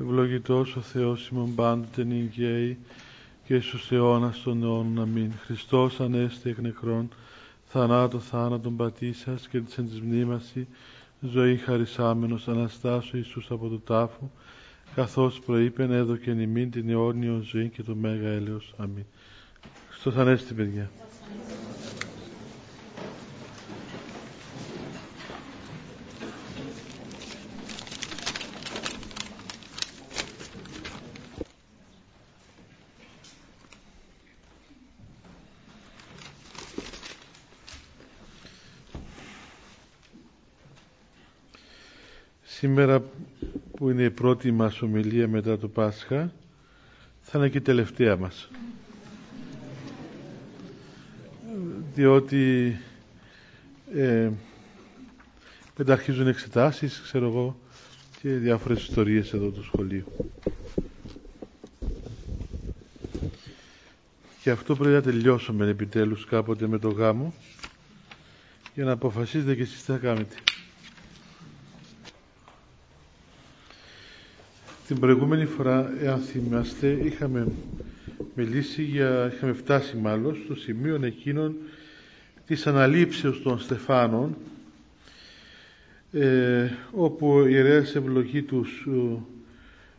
Ευλογητός ο Θεός ημών πάντοτε νυγκαίη και στους αιώνας των αιώνων. Αμήν. Χριστός ανέστη εκ νεκρών, θανάτω θάνατον πατήσας και της εν της μνήμαση, ζωή χαρισάμενος Αναστάσου Ιησούς από το τάφο, καθώς προείπεν έδωκε ημίν την αιώνιο ζωή και το μέγα έλεος. Αμήν. Χριστός ανέστη παιδιά. Σήμερα που είναι η πρώτη μας ομιλία μετά το Πάσχα θα είναι και η τελευταία μας. Διότι ε, μεταρχίζουν εξετάσεις, ξέρω εγώ, και διάφορες ιστορίες εδώ του σχολείου. Και αυτό πρέπει να τελειώσουμε επιτέλους κάποτε με το γάμο για να αποφασίσετε και εσείς τι θα κάνετε. Την προηγούμενη φορά, εάν θυμάστε, είχαμε μιλήσει για, είχαμε φτάσει μάλλον στο σημείο εκείνων της αναλήψεως των Στεφάνων ε, όπου ο ιερέας ευλογεί τους ε,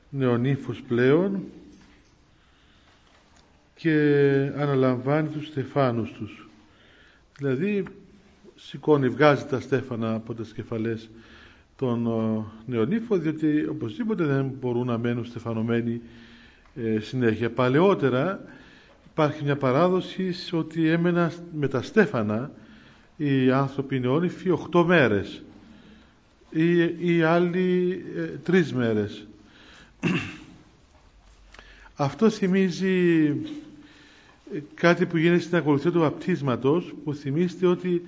νεονύφους πλέον και αναλαμβάνει τους στεφάνους τους. Δηλαδή σηκώνει, βγάζει τα στέφανα από τις κεφαλές τον νεονύφο διότι οπωσδήποτε δεν μπορούν να μένουν στεφανωμένοι ε, συνέχεια. Παλαιότερα υπάρχει μια παράδοση ότι έμενα με τα στέφανα οι άνθρωποι νεόνυφοι 8 μέρες ή οι άλλοι ε, τρεις μέρες. Αυτό θυμίζει ε, κάτι που γίνεται στην ακολουθία του βαπτίσματος που θυμίστε ότι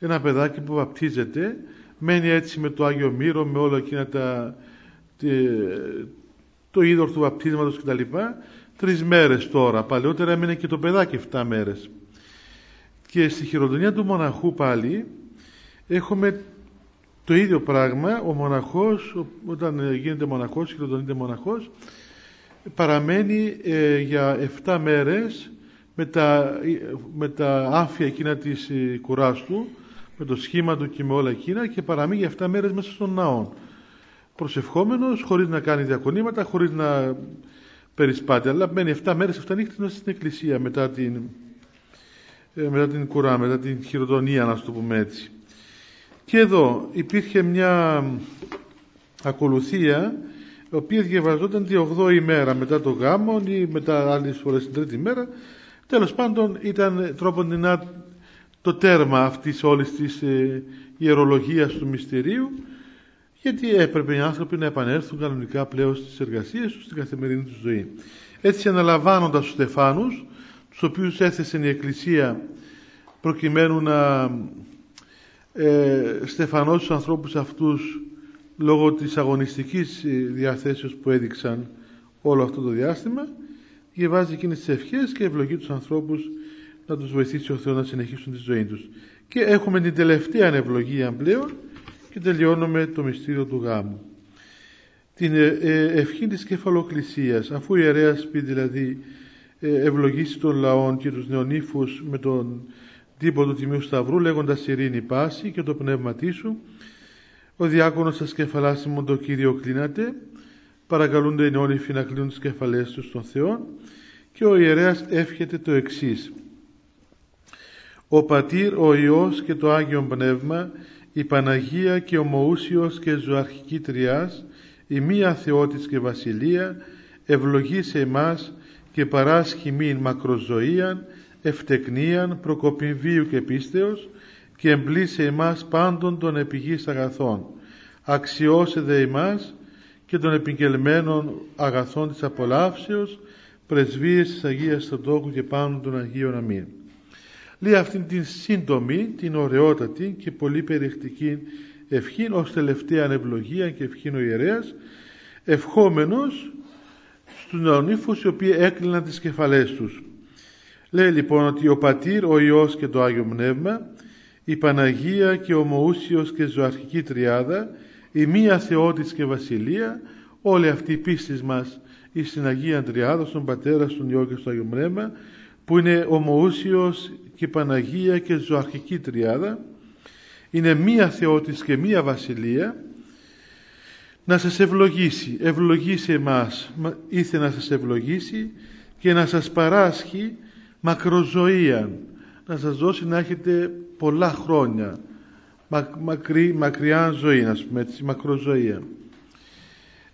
ένα παιδάκι που βαπτίζεται μένει έτσι με το Άγιο Μύρο, με όλα εκείνα τα, το είδωρ του βαπτίσματος κτλ. Τρεις μέρες τώρα. Παλαιότερα έμεινε και το παιδάκι 7 μέρες. Και στη χειροτονία του μοναχού πάλι έχουμε το ίδιο πράγμα. Ο μοναχός, όταν γίνεται μοναχός, χειροτονείται μοναχός, παραμένει ε, για 7 μέρες με τα, με τα άφια εκείνα της ε, κουράς του με το σχήμα του και με όλα εκείνα και παραμείνει 7 μέρες μέσα στον ναό. Προσευχόμενος, χωρίς να κάνει διακονήματα, χωρίς να περισπάται, αλλά μένει 7 μέρες, 7 νύχτες στην εκκλησία μετά την, ε, μετά την κουρά, μετά την χειροτονία, να το πούμε έτσι. Και εδώ υπήρχε μια ακολουθία η οποία διαβαζόταν τη 8η μέρα μετά το γάμο ή μετά άλλες φορές την τρίτη μέρα. Τέλος πάντων ήταν τρόπον το τέρμα αυτής όλης της ε, ιερολογίας του μυστηρίου γιατί έπρεπε οι άνθρωποι να επανέλθουν κανονικά πλέον στις εργασίες τους στην καθημερινή τους ζωή. Έτσι αναλαμβάνοντας τους στεφάνους τους οποίους έθεσε η Εκκλησία προκειμένου να ε, στεφανώσει τους ανθρώπους αυτούς λόγω της αγωνιστικής ε, διαθέσεως που έδειξαν όλο αυτό το διάστημα διαβάζει εκείνες τις ευχές και ευλογεί τους ανθρώπους να τους βοηθήσει ο Θεός να συνεχίσουν τη ζωή τους. Και έχουμε την τελευταία ευλογία πλέον και τελειώνουμε το μυστήριο του γάμου. Την ε, ε, ευχή της κεφαλοκλησίας, αφού η ιερέας πει δηλαδή ε, ευλογήσει τον λαό και τους νεονύφους με τον τύπο του Τιμίου Σταυρού λέγοντας ειρήνη πάση και το πνεύμα σου ο διάκονος σας κεφαλάσιμον το Κύριο κλείνατε παρακαλούνται οι νεόνυφοι να κλείνουν τις κεφαλές τους στον Θεό και ο ιερέας εύχεται το εξής ο Πατήρ, ο Υιός και το Άγιο Πνεύμα, η Παναγία και ο Μοούσιος και Ζωαρχική Τριάς, η μία Θεότης και Βασιλεία, ευλογεί σε εμάς και παράσχει μην μακροζωίαν, ευτεκνίαν, προκοπήν και πίστεως και εμπλήσε εμάς πάντων των επιγής αγαθών. Αξιώσε δε εμάς και των επικελμένων αγαθών της απολαύσεως, πρεσβείες της Αγίας του Τόκου και πάνω των Αγίων Αμήν λέει αυτήν την σύντομη, την ωραιότατη και πολύ περιεκτική ευχή ως τελευταία ευλογία και ευχή ο ιερέας ευχόμενος στους νεονύφους οι οποίοι έκλειναν τις κεφαλές τους. Λέει λοιπόν ότι ο Πατήρ, ο Υιός και το Άγιο Πνεύμα η Παναγία και ο Μοούσιος και Ζωαρχική Τριάδα η μία Θεότης και Βασιλεία, όλη αυτή η πίστη μας η στην Αγία Αντριάδα, στον Πατέρα, στον Υιό και στο Άγιο Μνέμα, που είναι ομοούσιος και Παναγία και ζωαρχική τριάδα, είναι μία Θεότης και μία Βασιλεία, να σας ευλογήσει, ευλογήσει εμάς, ήθελε να σας ευλογήσει και να σας παράσχει μακροζωία, να σας δώσει να έχετε πολλά χρόνια, μακρι, μακριά ζωή, να πούμε έτσι, μακροζωία.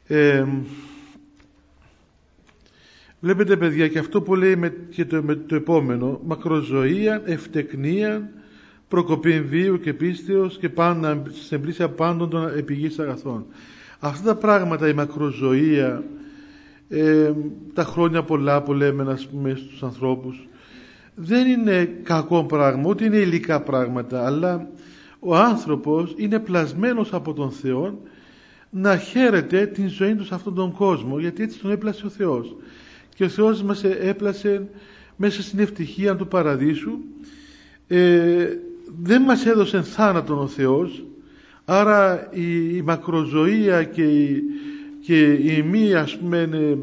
Ε, βλέπετε παιδιά και αυτό που λέει με, και το, με το επόμενο, μακροζωία, ευτεκνία, προκοπή βίου και πίστεως και πάντα σε πλήσια πάντων των επιγείς αγαθών. Αυτά τα πράγματα, η μακροζωία, ε, τα χρόνια πολλά που λέμε να πούμε στους ανθρώπους, δεν είναι κακό πράγμα, ούτε είναι υλικά πράγματα, αλλά ο άνθρωπος είναι πλασμένος από τον Θεό να χαίρεται την ζωή του σε αυτόν τον κόσμο, γιατί έτσι τον έπλασε ο Θεός. Και ο Θεός μας έπλασε μέσα στην ευτυχία του παραδείσου, ε, δεν μας έδωσε θάνατον ο Θεός, άρα η, μακροζωία και η, και η μη ας πούμε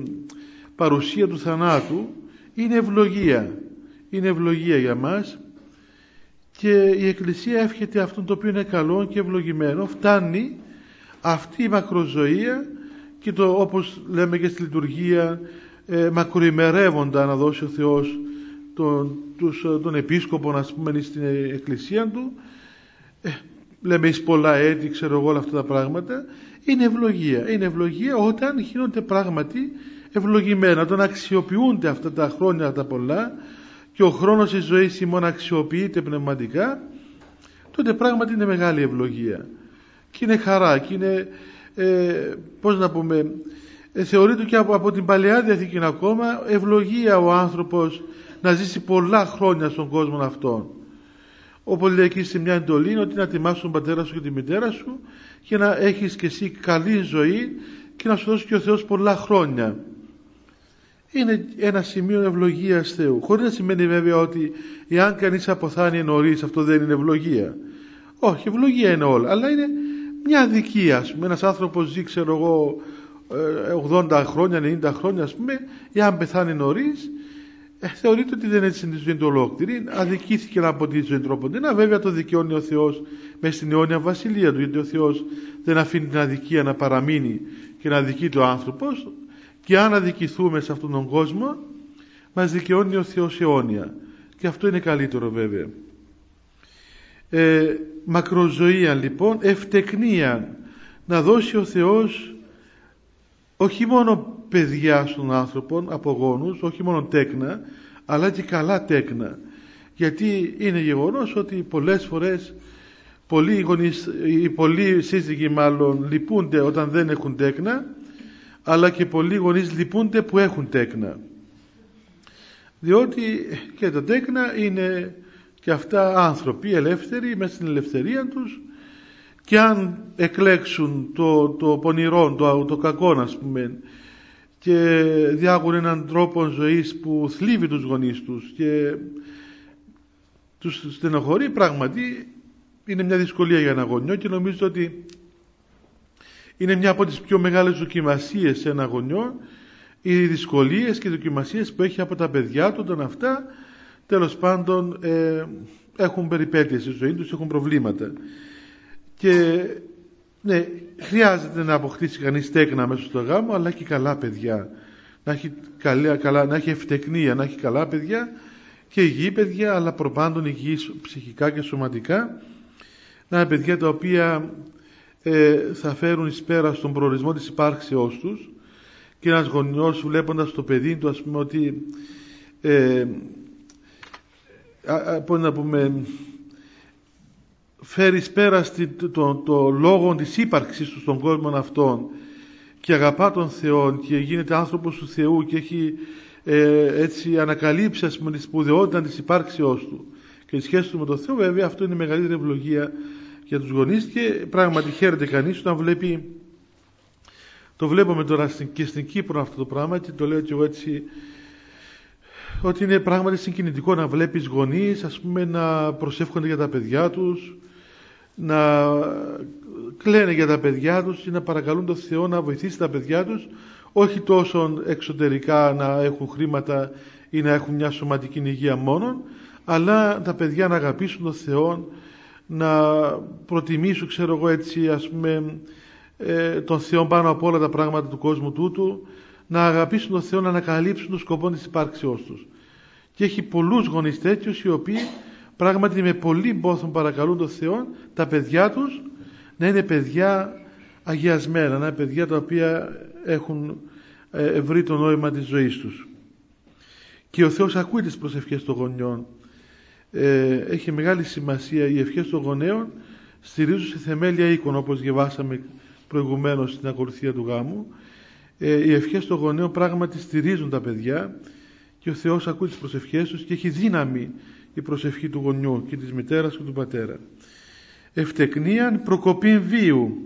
παρουσία του θανάτου είναι ευλογία. Είναι ευλογία για μας και η Εκκλησία εύχεται αυτό το οποίο είναι καλό και ευλογημένο. Φτάνει αυτή η μακροζωία και το όπως λέμε και στη λειτουργία ε, μακροημερεύοντα να δώσει ο Θεός τον, τους, τον επίσκοπο να πούμε στην εκκλησία του. Ε, λέμε εις πολλά έτη ξέρω εγώ όλα αυτά τα πράγματα. Είναι ευλογία είναι ευλογία όταν γίνονται πράγματι ευλογημένα όταν αξιοποιούνται αυτά τα χρόνια τα πολλά και ο χρόνος της ζωής ημών αξιοποιείται πνευματικά τότε πράγματι είναι μεγάλη ευλογία. Και είναι χαρά και είναι ε, πώς να πούμε ε, θεωρείται και από, από την Παλαιά Διαθήκη ακόμα ευλογία ο άνθρωπος να ζήσει πολλά χρόνια στον κόσμο αυτόν. Όπως λέει εκεί σε μια εντολή ότι να τιμάς τον πατέρα σου και τη μητέρα σου και να έχεις και εσύ καλή ζωή και να σου δώσει και ο Θεός πολλά χρόνια. Είναι ένα σημείο ευλογίας Θεού. Χωρίς να σημαίνει βέβαια ότι εάν κανείς αποθάνει νωρίς αυτό δεν είναι ευλογία. Όχι, ευλογία είναι όλα. Αλλά είναι μια αδικία. Ας πούμε. Ένας άνθρωπος ζει ξέρω εγώ 80 ε, χρόνια, 90 χρόνια ας πούμε, εάν πεθάνει νωρίς, ε, θεωρείται ότι δεν έτσι είναι τη ζωή του ολόκληρη. Αδικήθηκε από τη ζωή τρόποντινά. Βέβαια το δικαιώνει ο Θεός μες στην αιώνια βασιλεία του, γιατί ο Θεός δεν αφήνει την αδικία να παραμείνει και να αδικεί το άνθρωπος. Και αν αδικηθούμε σε αυτόν τον κόσμο, μας δικαιώνει ο Θεός αιώνια. Και αυτό είναι καλύτερο βέβαια. Ε, μακροζωία λοιπόν, ευτεκνία να δώσει ο Θεός όχι μόνο παιδιά στον άνθρωπο από γόνους, όχι μόνο τέκνα, αλλά και καλά τέκνα. Γιατί είναι γεγονός ότι πολλές φορές πολλοί γονείς, οι πολλοί σύζυγοι μάλλον λυπούνται όταν δεν έχουν τέκνα, αλλά και πολλοί γονείς λυπούνται που έχουν τέκνα. Διότι και τα τέκνα είναι και αυτά άνθρωποι ελεύθεροι μέσα στην ελευθερία τους και αν εκλέξουν το, το πονηρό, το, το κακό να πούμε και διάγουν έναν τρόπο ζωής που θλίβει τους γονείς τους και τους στενοχωρεί πράγματι είναι μια δυσκολία για ένα γονιό και νομίζω ότι είναι μια από τις πιο μεγάλες δοκιμασίες σε ένα γονιό οι δυσκολίες και οι δοκιμασίες που έχει από τα παιδιά του όταν αυτά τέλος πάντων ε, έχουν περιπέτειες στη ζωή τους, έχουν προβλήματα και ναι, χρειάζεται να αποκτήσει κανείς τέκνα μέσα στο γάμο, αλλά και καλά παιδιά. Να έχει, καλά, καλά, να έχει ευτεκνία, να έχει καλά παιδιά και υγιή παιδιά, αλλά προπάντων υγιής ψυχικά και σωματικά. Να είναι παιδιά τα οποία ε, θα φέρουν εις πέρα στον προορισμό της υπάρξεώς τους και ένας γονιός βλέποντας το παιδί του ας πούμε ότι ε, πώς να πούμε φέρεις πέρα το, το, το λόγο της ύπαρξης του στον κόσμο αυτόν και αγαπά τον Θεό και γίνεται άνθρωπος του Θεού και έχει ε, έτσι ανακαλύψει ας πούμε τη σπουδαιότητα της υπάρξεώς του. Και τη σχέση του με τον Θεό βέβαια αυτό είναι η μεγαλύτερη ευλογία για τους γονείς και πράγματι χαίρεται κανείς όταν βλέπει το βλέπουμε τώρα και στην Κύπρο αυτό το πράγμα και το λέω και εγώ έτσι ότι είναι πράγματι συγκινητικό να βλέπεις γονείς ας πούμε να προσεύχονται για τα παιδιά τους να κλαίνε για τα παιδιά τους ή να παρακαλούν τον Θεό να βοηθήσει τα παιδιά τους όχι τόσο εξωτερικά να έχουν χρήματα ή να έχουν μια σωματική υγεία μόνον αλλά τα παιδιά να αγαπήσουν τον Θεό να προτιμήσουν ξέρω εγώ έτσι ας πούμε ε, τον Θεό πάνω από όλα τα πράγματα του κόσμου τούτου να αγαπήσουν τον Θεό να ανακαλύψουν τον σκοπό της υπάρξεώς τους. Και έχει πολλούς γονείς τέτοιους οι οποίοι πράγματι με πολύ πόθον παρακαλούν τον Θεό τα παιδιά τους να είναι παιδιά αγιασμένα, να είναι παιδιά τα οποία έχουν ε, βρει το νόημα της ζωής τους. Και ο Θεός ακούει τις προσευχές των γονιών. Ε, έχει μεγάλη σημασία οι ευχές των γονέων στηρίζουν σε θεμέλια οίκων όπως διαβάσαμε προηγουμένως στην ακολουθία του γάμου. Ε, οι ευχές των γονέων πράγματι στηρίζουν τα παιδιά και ο Θεός ακούει τις προσευχές τους και έχει δύναμη η προσευχή του γονιού και της μητέρας και του πατέρα. Ευτεκνίαν προκοπή βίου.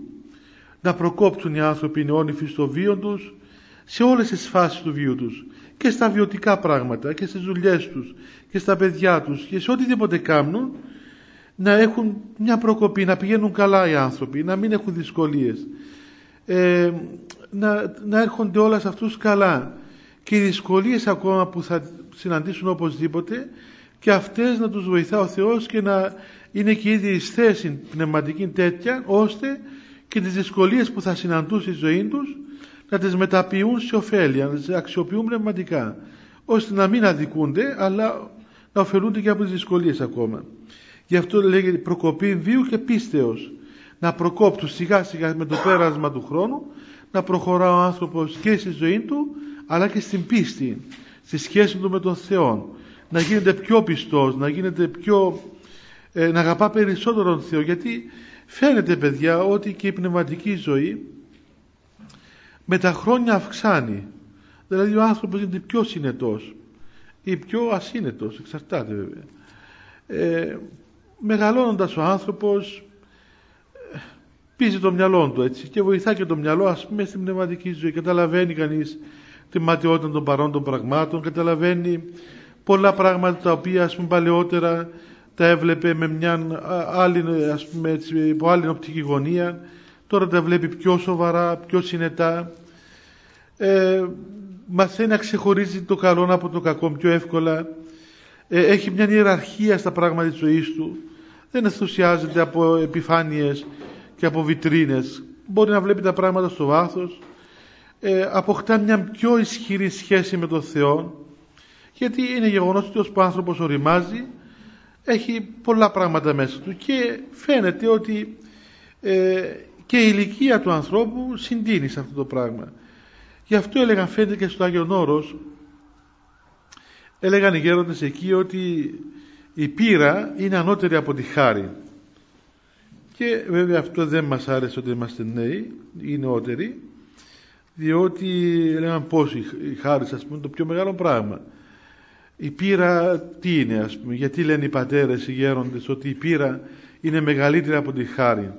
Να προκόψουν οι άνθρωποι οι νεόνυφοι στο βίο τους σε όλες τις φάσεις του βίου τους και στα βιωτικά πράγματα και στις δουλειές τους και στα παιδιά τους και σε οτιδήποτε κάνουν να έχουν μια προκοπή, να πηγαίνουν καλά οι άνθρωποι, να μην έχουν δυσκολίες, ε, να, να έρχονται όλα σε αυτούς καλά και οι δυσκολίες ακόμα που θα συναντήσουν οπωσδήποτε και αυτές να τους βοηθά ο Θεός και να είναι και ήδη εις θέση πνευματική τέτοια ώστε και τις δυσκολίες που θα συναντούν στη ζωή τους να τις μεταποιούν σε ωφέλεια, να τις αξιοποιούν πνευματικά ώστε να μην αδικούνται αλλά να ωφελούνται και από τις δυσκολίες ακόμα. Γι' αυτό λέγεται προκοπή βίου και πίστεως να προκόπτουν σιγά σιγά με το πέρασμα του χρόνου να προχωρά ο άνθρωπος και στη ζωή του αλλά και στην πίστη, στη σχέση του με τον Θεό να γίνεται πιο πιστός, να γίνεται πιο ε, να αγαπά περισσότερο τον Θεό. Γιατί φαίνεται παιδιά ότι και η πνευματική ζωή με τα χρόνια αυξάνει. Δηλαδή ο άνθρωπος είναι πιο συνετός ή πιο ασύνετος εξαρτάται βέβαια. Ε, μεγαλώνοντας ο άνθρωπος ε, πίζει το μυαλό του έτσι και βοηθά και το μυαλό ας πούμε στην πνευματική ζωή. Καταλαβαίνει κανείς τη ματιότητα των παρόντων πραγμάτων καταλαβαίνει πολλά πράγματα τα οποία ας πούμε παλαιότερα τα έβλεπε με μια άλλη, ας πούμε, έτσι, υπό άλλη οπτική γωνία. Τώρα τα βλέπει πιο σοβαρά, πιο συνετά. Ε, μαθαίνει να ξεχωρίζει το καλό από το κακό πιο εύκολα. Ε, έχει μια ιεραρχία στα πράγματα της ζωής του. Δεν ενθουσιάζεται από επιφάνειες και από βιτρίνες. Μπορεί να βλέπει τα πράγματα στο βάθος. Ε, αποκτά μια πιο ισχυρή σχέση με τον Θεό γιατί είναι γεγονός ότι ο άνθρωπος οριμάζει έχει πολλά πράγματα μέσα του και φαίνεται ότι ε, και η ηλικία του ανθρώπου συντείνει σε αυτό το πράγμα. Γι' αυτό έλεγαν φαίνεται και στο Άγιον Όρος έλεγαν οι γέροντες εκεί ότι η πείρα είναι ανώτερη από τη χάρη. Και βέβαια αυτό δεν μας άρεσε ότι είμαστε νέοι ή νεότεροι διότι έλεγαν πως η χάρη σας πούμε το πιο μεγάλο πράγμα η πείρα τι είναι ας πούμε, γιατί λένε οι πατέρες, οι γέροντες ότι η πείρα είναι μεγαλύτερη από τη χάρη;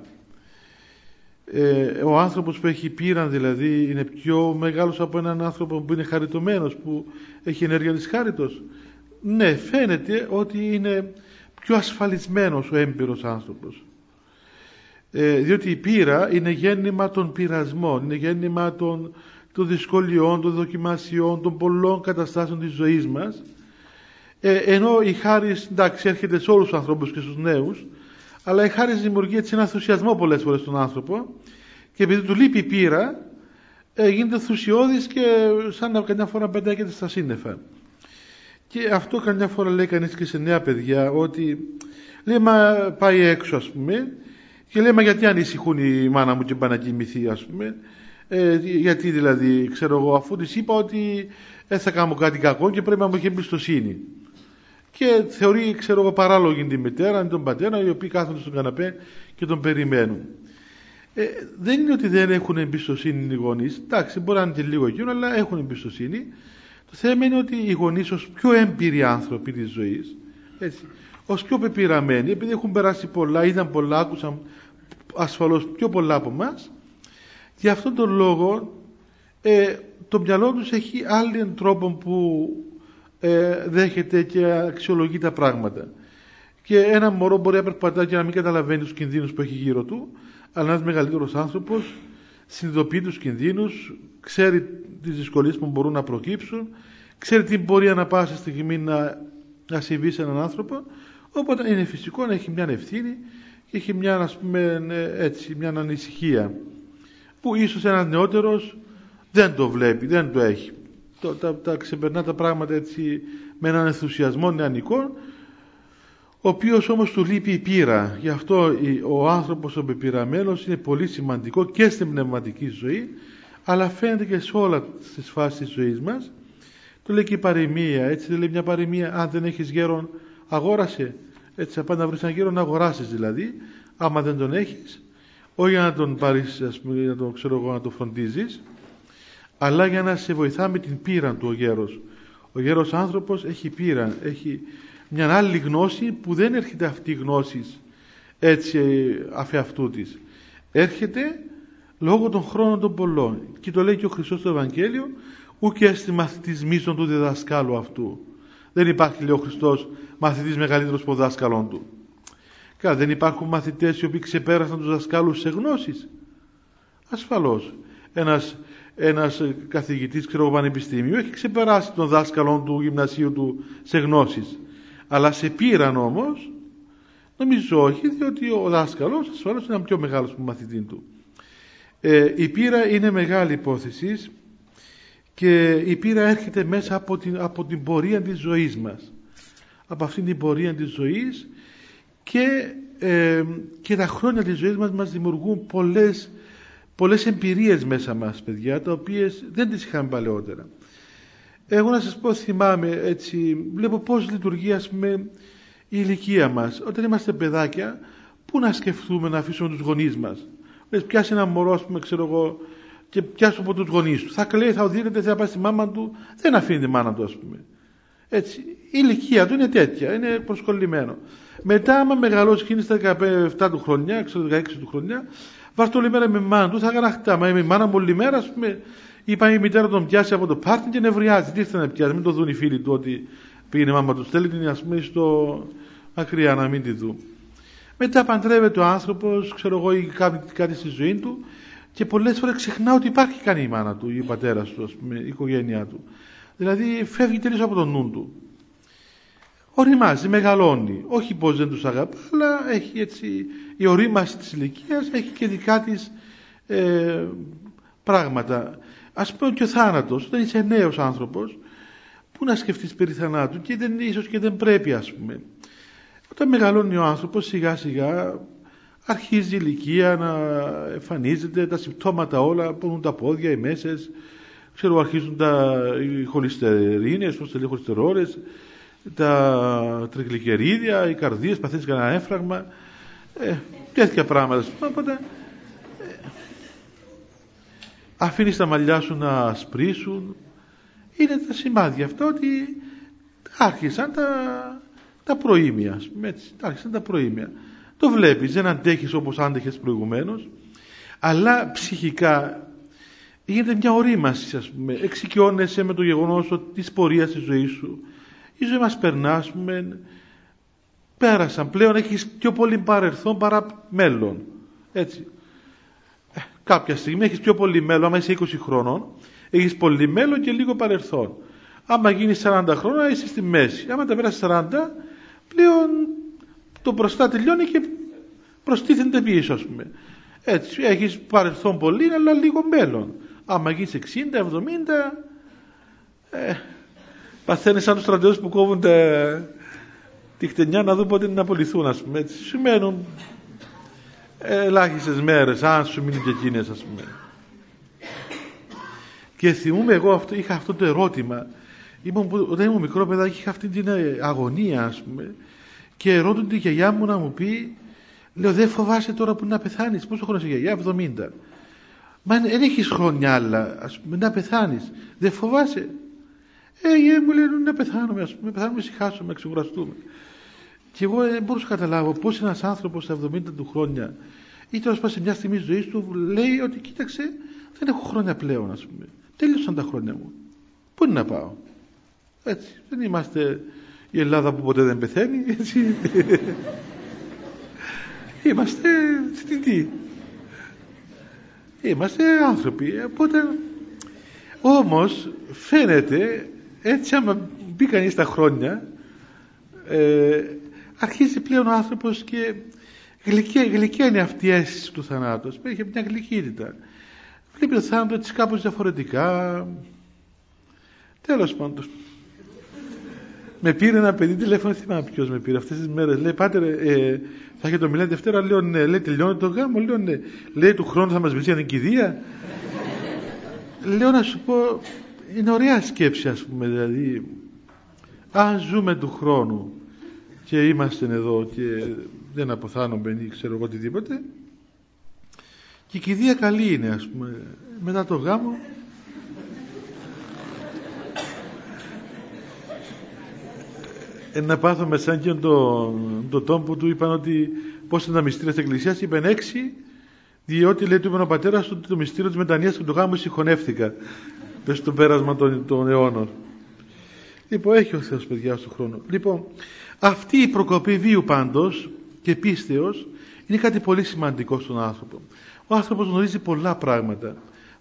Ε, ο άνθρωπος που έχει πείρα δηλαδή είναι πιο μεγάλος από έναν άνθρωπο που είναι χαριτωμένος, που έχει ενέργεια της χάριτος; Ναι, φαίνεται ότι είναι πιο ασφαλισμένος ο έμπειρος άνθρωπος. Ε, διότι η πείρα είναι γέννημα των πειρασμών, είναι γέννημα των, των δυσκολιών, των δοκιμασιών, των πολλών καταστάσεων της ζωής μας ε, ενώ η χάρη εντάξει έρχεται σε όλους τους ανθρώπους και στους νέους αλλά η χάρη δημιουργεί έτσι ένα ενθουσιασμό πολλές φορές στον άνθρωπο και επειδή του λείπει η πείρα ε, γίνεται ενθουσιώδης και σαν να καμιά φορά πεντάκεται στα σύννεφα. Και αυτό καμιά φορά λέει κανείς και σε νέα παιδιά ότι λέει μα πάει έξω ας πούμε και λέει μα γιατί ανησυχούν η μάνα μου και πάει να κοιμηθεί ας πούμε. Ε, γιατί δηλαδή ξέρω εγώ αφού της είπα ότι ε, θα κάνω κάτι κακό και πρέπει να μου έχει εμπιστοσύνη και θεωρεί, ξέρω εγώ, παράλογη την μητέρα, τον πατέρα, οι οποίοι κάθονται στον καναπέ και τον περιμένουν. Ε, δεν είναι ότι δεν έχουν εμπιστοσύνη οι γονείς. Εντάξει, μπορεί να είναι και λίγο εκείνο, αλλά έχουν εμπιστοσύνη. Το θέμα είναι ότι οι γονείς, ως πιο έμπειροι άνθρωποι της ζωής, ως πιο πεπειραμένοι, επειδή έχουν περάσει πολλά, είδαν πολλά, άκουσαν ασφαλώς πιο πολλά από εμάς, για αυτόν τον λόγο ε, το μυαλό τους έχει άλλον τρόπο που ε, δέχεται και αξιολογεί τα πράγματα. Και ένα μωρό μπορεί να περπατάει και να μην καταλαβαίνει τους κινδύνους που έχει γύρω του, αλλά ένας μεγαλύτερος άνθρωπος συνειδητοποιεί τους κινδύνους, ξέρει τις δυσκολίες που μπορούν να προκύψουν, ξέρει τι μπορεί να πάσα στιγμή να, να συμβεί σε έναν άνθρωπο, οπότε είναι φυσικό να έχει μια ευθύνη και έχει μια, ας πούμε, έτσι, μια ανησυχία που ίσως ένας νεότερος δεν το βλέπει, δεν το έχει. Το, τα, τα ξεπερνά τα πράγματα έτσι με έναν ενθουσιασμό νεανικό ο οποίος όμως του λείπει η πείρα. Γι' αυτό ο άνθρωπος ο πεπειραμένος είναι πολύ σημαντικό και στην πνευματική ζωή αλλά φαίνεται και σε όλα τις φάσεις της ζωής μας. Το λέει και η παροιμία, έτσι δεν λέει μια παροιμία, αν δεν έχεις γέρον αγόρασε. Έτσι θα να βρεις έναν γέρο να αγοράσεις δηλαδή, άμα δεν τον έχεις, όχι για να τον πάρεις, ας πούμε, να τον ξέρω εγώ, να τον φροντίζεις, αλλά για να σε βοηθά με την πείρα του ο γέρος. Ο γέρος άνθρωπος έχει πείρα, έχει μια άλλη γνώση που δεν έρχεται αυτή η γνώση έτσι αφεαυτού της. Έρχεται λόγω των χρόνων των πολλών. Και το λέει και ο Χριστός στο Ευαγγέλιο, ούτε έστι μαθητής μίσων του διδασκάλου αυτού. Δεν υπάρχει, λέει ο Χριστός, μαθητής μεγαλύτερος από δάσκαλον του. Καλά, δεν υπάρχουν μαθητές οι οποίοι ξεπέρασαν τους δασκάλους σε γνώσεις. Ασφαλώς. Ένας, ένας καθηγητής, ξέρω πανεπιστήμιο, έχει ξεπεράσει τον δάσκαλο του γυμνασίου του σε γνώσεις. Αλλά σε πήραν όμως, νομίζω όχι, διότι ο δάσκαλος ασφαλώς είναι πιο μεγάλος από μαθητή του. Ε, η πείρα είναι μεγάλη υπόθεση και η πείρα έρχεται μέσα από την, από την πορεία της ζωής μας. Από αυτήν την πορεία της ζωής και, ε, και τα χρόνια της ζωής μας μας δημιουργούν πολλές, πολλές εμπειρίες μέσα μας παιδιά τα οποίες δεν τις είχαμε παλαιότερα. Εγώ να σας πω θυμάμαι έτσι, βλέπω πώς λειτουργεί ας πούμε η ηλικία μας. Όταν είμαστε παιδάκια, πού να σκεφτούμε να αφήσουμε τους γονείς μας; Λες πιάσει ένα μωρό ας πούμε ξέρω εγώ και πιάσει από τους γονείς του. Θα κλαίει, θα οδύνεται, θα πάει στη μάμα του. Δεν αφήνει τη μάνα του ας πούμε. Έτσι, η ηλικία του είναι τέτοια, είναι προσκολλημένο. Μετά, άμα μεγαλώσει και στα 17 του χρονιά, ξέρω 16 του χρονιά, βάζει όλη μέρα με μάνα του, θα έκανα χτάμα. Η μάνα μου όλη μέρα, ας πούμε, είπα η μητέρα τον πιάσει από το πάρτι και νευριάζει. Τι ήρθε να πιάσει, μην το δουν οι φίλοι του ότι πήγαινε η μάμα του. Στέλνει την ας πούμε στο μακριά να μην τη δουν. Μετά παντρεύεται ο άνθρωπος, ξέρω εγώ, ή κάνει κάτι στη ζωή του και πολλές φορές ξεχνά ότι υπάρχει καν η μάνα του ή ο πατέρα του, ας πούμε, η οικογένειά του. Δηλαδή φεύγει τελείως από τον νου του. Οριμάζει, μεγαλώνει. Όχι πως δεν τους αγαπά, αλλά έχει έτσι, η ορίμαση της ηλικίας έχει και δικά της ε, πράγματα. Α πούμε και ο θάνατος, όταν είσαι νέος άνθρωπος, πού να σκεφτείς περί θανάτου και δεν, ίσως και δεν πρέπει ας πούμε. Όταν μεγαλώνει ο άνθρωπος, σιγά σιγά αρχίζει η ηλικία να εμφανίζεται τα συμπτώματα όλα, πονούν τα πόδια, οι μέσες, ξέρω αρχίζουν τα, οι χολυστερίνες, πώς λέει, χολυστερόλες, τα τριγλικερίδια, οι καρδίες, παθαίνεις κανένα έφραγμα, ε, τέτοια πράγματα. Οπότε ε, αφήνεις τα μαλλιά σου να σπρίσουν. Είναι τα σημάδια αυτά ότι άρχισαν τα, τα προήμια, έτσι, άρχισαν τα προήμια. Το βλέπεις, δεν αντέχεις όπως άντεχες προηγουμένως, αλλά ψυχικά γίνεται μια ορίμαση, ας πούμε. Εξοικειώνεσαι με το γεγονός ότι της πορείας της ζωής σου. Η ζωή μας περνάς, ας πούμε, πέρασαν. Πλέον έχεις πιο πολύ παρελθόν παρά μέλλον. Έτσι. Ε, κάποια στιγμή έχεις πιο πολύ μέλλον, άμα είσαι 20 χρόνων, έχεις πολύ μέλλον και λίγο παρελθόν. Άμα γίνεις 40 χρόνια είσαι στη μέση. Άμα τα πέρασεις 40, πλέον το μπροστά τελειώνει και προστίθενται πίσω, ας πούμε. Έτσι, έχεις παρελθόν πολύ, αλλά λίγο μέλλον. Άμα γίνεις 60, 70, ε, παθαίνεις σαν τους στρατιώτες που κόβουν τη χτενιά να δουν πότε είναι να απολυθούν, ας πούμε. Έτσι, σημαίνουν ελάχιστες μέρες, αν σου μείνουν και εκείνες, ας πούμε. Και θυμούμαι εγώ, αυτό, είχα αυτό το ερώτημα. Ήμουν, όταν ήμουν μικρό παιδάκι είχα αυτή την αγωνία, ας πούμε, και ρωτούν τη γιαγιά μου να μου πει, λέω δεν φοβάσαι τώρα που να πεθάνεις, πόσο χρόνος είσαι γιαγιά, 70. Μα δεν έχεις χρόνια άλλα, ας πούμε, να πεθάνεις, δεν φοβάσαι. Ε, γιαγιά μου λένε να πεθάνουμε, ας πούμε, πεθάνουμε, ησυχάσουμε, να ξεκουραστούμε. Και εγώ δεν μπορούσα να καταλάβω πώς ένας άνθρωπος στα 70 του χρόνια ή τέλος πάντων σε μια στιγμή ζωής του λέει ότι κοίταξε, δεν έχω χρόνια πλέον, ας πούμε. Τέλειωσαν τα χρόνια μου. Πού είναι να πάω; Έτσι. Δεν είμαστε η Ελλάδα που ποτέ δεν πεθαίνει έτσι είμαστε στην τι είμαστε άνθρωποι οπότε όμως φαίνεται έτσι άμα μπει κανείς στα χρόνια ε, αρχίζει πλέον ο άνθρωπος και γλυκιά, γλυκιά είναι αυτή η αίσθηση του θανάτου έχει μια γλυκύτητα βλέπει το θάνατο έτσι κάπως διαφορετικά τέλος πάντων με πήρε ένα παιδί τηλέφωνο, θυμάμαι ποιος με πήρε αυτές τις μέρες. Λέει, Πάτερ, ε, θα έχετε το μιλάτε Δευτέρα. Λέω, ναι, λέει, τελειώνει το γάμο. Λέω, ναι. Λέει, του χρόνου θα μας βρει την κηδεία. λέω να σου πω, είναι ωραία σκέψη, ας πούμε. Δηλαδή, αν ζούμε του χρόνου και είμαστε εδώ και δεν αποθάνομαι ή ξέρω εγώ οτιδήποτε, και η κηδεία καλή είναι, ας πούμε. Μετά το γάμο, ένα πάθο σαν και τον το τόμο που του είπαν ότι πώς είναι τα μυστήρια της Εκκλησίας είπαν έξι διότι λέει του είπαν ο πατέρας του το μυστήριο της μετανοίας και του γάμου συγχωνεύτηκα πες στο πέρασμα των, των αιώνων. Λοιπόν έχει ο Θεός παιδιά στον χρόνο. Λοιπόν αυτή η προκοπή βίου πάντως και πίστεως είναι κάτι πολύ σημαντικό στον άνθρωπο. Ο άνθρωπος γνωρίζει πολλά πράγματα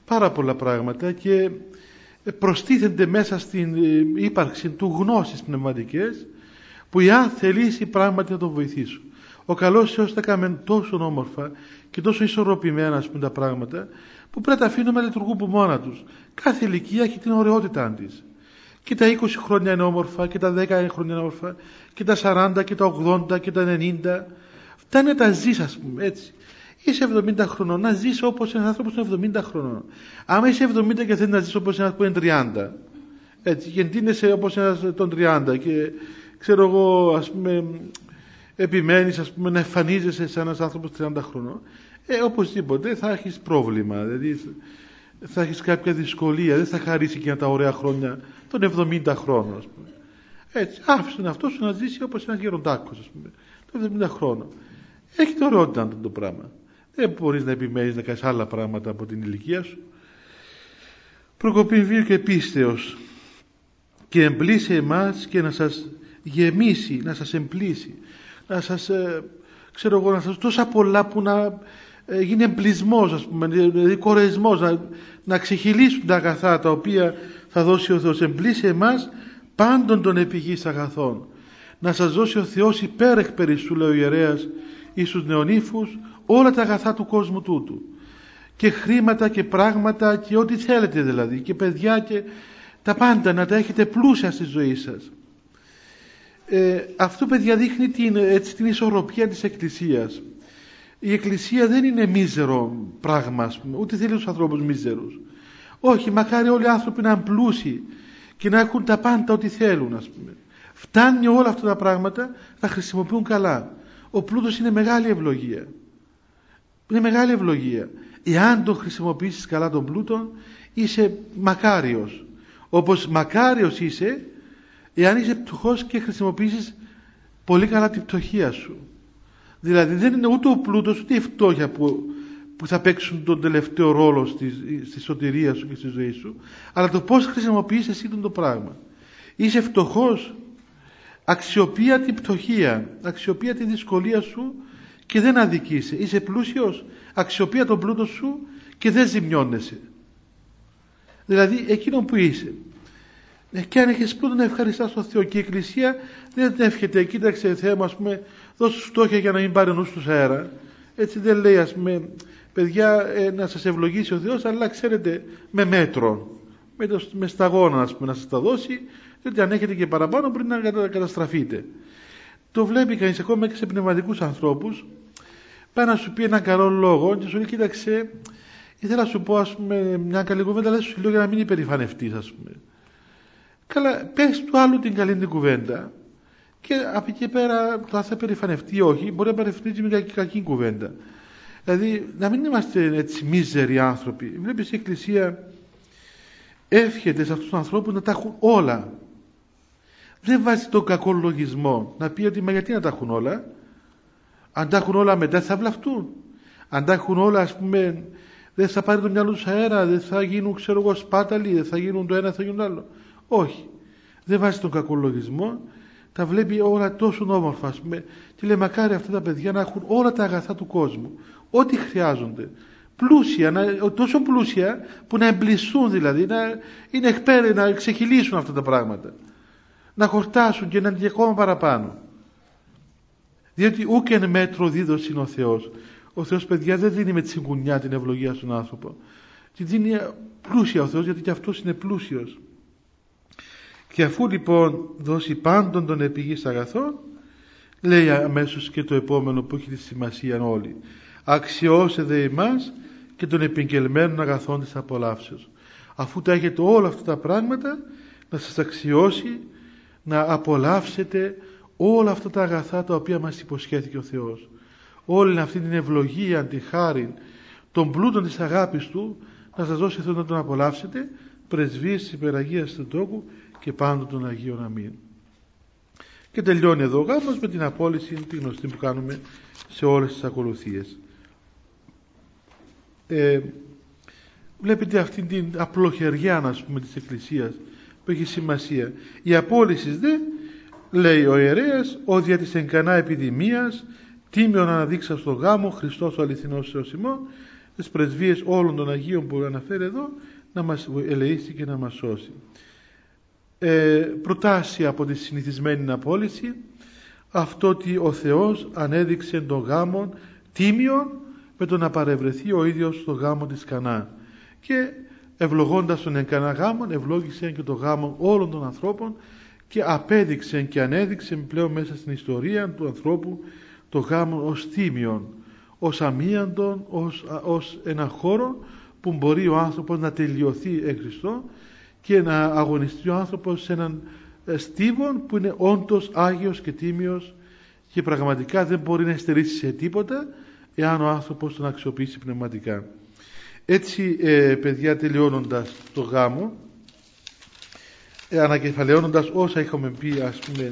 πάρα πολλά πράγματα και προστίθενται μέσα στην ε, ύπαρξη του γνώσεις πνευματικές που αν θελήσει πράγματι να τον βοηθήσουν. Ο καλός Θεός τα κάνει τόσο όμορφα και τόσο ισορροπημένα πούμε, τα πράγματα που πρέπει να τα αφήνουμε να λειτουργούν από μόνα τους. Κάθε ηλικία έχει την ωραιότητά της. Και τα 20 χρόνια είναι όμορφα και τα 10 χρόνια είναι όμορφα και τα 40 και τα 80 και τα 90. Φτάνει να τα ζεις ας πούμε έτσι. Είσαι 70 χρονών, να ζεις όπως ένας άνθρωπος είναι 70 χρονών. Άμα είσαι 70 και θέλει να ζεις όπως ένας που είναι 30. Έτσι, και εντείνεσαι όπως ένας των 30 και ξέρω εγώ, ας πούμε, επιμένεις ας πούμε, να εμφανίζεσαι σαν ένας άνθρωπος 30 χρονών, ε, οπωσδήποτε θα έχεις πρόβλημα. Δηλαδή θα έχεις κάποια δυσκολία, δεν θα χαρίσει και τα ωραία χρόνια των 70 χρόνων, ας πούμε. Έτσι, άφησε τον αυτό σου να ζήσει όπως ένας γεροντάκος, ας πούμε, των 70 χρόνων. Έχει το ωραιότητα το πράγμα. Δεν μπορείς να επιμένεις να κάνεις άλλα πράγματα από την ηλικία σου. Προκοπή βίου και πίστεως και εμπλήσε εμάς και να σας γεμίσει, να σας εμπλήσει, να σας, ε, ξέρω εγώ, να σας τόσα πολλά που να ε, γίνει εμπλισμός, ας πούμε, δηλαδή κορεσμός, να, να ξεχυλήσουν τα αγαθά τα οποία θα δώσει ο Θεός. Εμπλήσει εμάς πάντων των επιγής αγαθών. Να σας δώσει ο Θεός υπέρ εκ περισσού, λέει ο ιερέας, εις τους νεονύφους, όλα τα αγαθά του κόσμου τούτου. Και χρήματα και πράγματα και ό,τι θέλετε δηλαδή, και παιδιά και τα πάντα να τα έχετε πλούσια στη ζωή σας ε, αυτό παιδιά δείχνει την, έτσι, την ισορροπία της Εκκλησίας. Η Εκκλησία δεν είναι μίζερο πράγμα ούτε θέλει τους ανθρώπους μίζερους. Όχι μακάρι όλοι οι άνθρωποι να είναι πλούσιοι και να έχουν τα πάντα ό,τι θέλουν ας πούμε. φτάνει όλα αυτά τα πράγματα να χρησιμοποιούν καλά. Ο πλούτος είναι μεγάλη ευλογία. Είναι μεγάλη ευλογία. Εάν το χρησιμοποιήσεις καλά τον πλούτο είσαι μακάριος. Όπως μακάριος είσαι εάν είσαι πτωχός και χρησιμοποιήσεις πολύ καλά την πτωχία σου. Δηλαδή δεν είναι ούτε ο πλούτος ούτε η φτώχεια που, που θα παίξουν τον τελευταίο ρόλο στη, στη σωτηρία σου και στη ζωή σου, αλλά το πώς χρησιμοποιείς εσύ τον το πράγμα. Είσαι φτωχός, αξιοποιεί την πτωχία, αξιοποιεί τη δυσκολία σου και δεν αδικείσαι. Είσαι πλούσιος, αξιοποιεί τον πλούτο σου και δεν ζημιώνεσαι. Δηλαδή εκείνο που είσαι. Ε, και αν έχεις πλούτο να ευχαριστάς τον Θεό και η Εκκλησία δεν εύχεται, κοίταξε Θεέ μου, ας πούμε, δώσου φτώχεια για να μην πάρει νους του αέρα. Έτσι δεν λέει, ας πούμε, παιδιά, ε, να σας ευλογήσει ο Θεός, αλλά ξέρετε, με μέτρο. Με, το, με σταγόνα, ας πούμε, να σας τα δώσει, διότι αν έχετε και παραπάνω πριν να καταστραφείτε. Το βλέπει κανείς ακόμα και σε πνευματικούς ανθρώπους, πάει να σου πει έναν καλό λόγο και σου λέει, κοίταξε, ήθελα να σου πω, ας πούμε, μια καλή κουβέντα, αλλά σου λέω για να μην υπερηφανευτείς, ας πούμε. Καλά, πες του άλλου την καλή την κουβέντα και από εκεί πέρα το αν θα περηφανευτεί ή όχι, μπορεί να περηφανευτεί με κακή, κακή κουβέντα. Δηλαδή, να μην είμαστε έτσι μίζεροι άνθρωποι. Βλέπεις η Εκκλησία εύχεται σε αυτούς τους ανθρώπους να τα έχουν όλα. Δεν βάζει τον κακό λογισμό να πει ότι μα γιατί να τα έχουν όλα. Αν τα έχουν όλα μετά θα βλαφτούν. Αν τα έχουν όλα ας πούμε δεν θα πάρει το μυαλό τους αέρα, δεν θα γίνουν ξέρω εγώ σπάταλοι, δεν θα γίνουν το ένα, θα γίνουν το άλλο. Όχι. Δεν βάζει τον κακολογισμό τα βλέπει όλα τόσο όμορφα. Πούμε, και λέει μακάρι αυτά τα παιδιά να έχουν όλα τα αγαθά του κόσμου ό,τι χρειάζονται. Πλούσια, να, τόσο πλούσια που να εμπλησούν δηλαδή να είναι εκπέρι, να ξεχυλήσουν αυτά τα πράγματα. Να χορτάσουν και να είναι ακόμα παραπάνω. Διότι ούκ εν μέτρο δίδωση είναι ο Θεός. Ο Θεός παιδιά δεν δίνει με τη συγκουνιά την ευλογία στον άνθρωπο. Τη δίνει πλούσια ο Θεός γιατί και αυτός είναι πλούσιος και αφού λοιπόν δώσει πάντων τον επιγής αγαθών λέει αμέσως και το επόμενο που έχει τη σημασία όλοι αξιώσε δε εμάς και των επικελμένων αγαθών της απολαύσεως. Αφού τα έχετε όλα αυτά τα πράγματα να σας αξιώσει να απολαύσετε όλα αυτά τα αγαθά τα οποία μας υποσχέθηκε ο Θεός. Όλη αυτή την ευλογία, τη χάρη των πλούτων της αγάπης Του να σας δώσει αυτό να τον απολαύσετε πρεσβείες της υπεραγίας του τόκου και πάντων των Αγίων Αμήν. Και τελειώνει εδώ ο γάμος με την απόλυση τη γνωστή που κάνουμε σε όλες τις ακολουθίες. Ε, βλέπετε αυτή την απλοχεριά να πούμε της Εκκλησίας που έχει σημασία. Η απόλυση δε λέει ο ιερέας ο δια της εγκανά επιδημίας τίμιον αναδείξα στο γάμο Χριστός ο αληθινός Θεός ημών τις πρεσβείες όλων των Αγίων που αναφέρει εδώ να μας ελεήσει και να μας σώσει ε, προτάσει από τη συνηθισμένη απόλυση αυτό ότι ο Θεός ανέδειξε τον γάμο τίμιο με το να παρευρεθεί ο ίδιος στο γάμο της Κανά και ευλογώντας τον εγκανά γάμον ευλόγησε και το γάμο όλων των ανθρώπων και απέδειξε και ανέδειξε πλέον μέσα στην ιστορία του ανθρώπου το γάμο ως τίμιον ως αμίαντον ως, ως ένα χώρο που μπορεί ο άνθρωπος να τελειωθεί εν και να αγωνιστεί ο άνθρωπος σε έναν ε, στίβον που είναι όντως Άγιος και Τίμιος και πραγματικά δεν μπορεί να στερήσει σε τίποτα εάν ο άνθρωπος τον αξιοποιήσει πνευματικά. Έτσι ε, παιδιά τελειώνοντας το γάμο ε, ανακεφαλαιώνοντας όσα είχαμε πει ας πούμε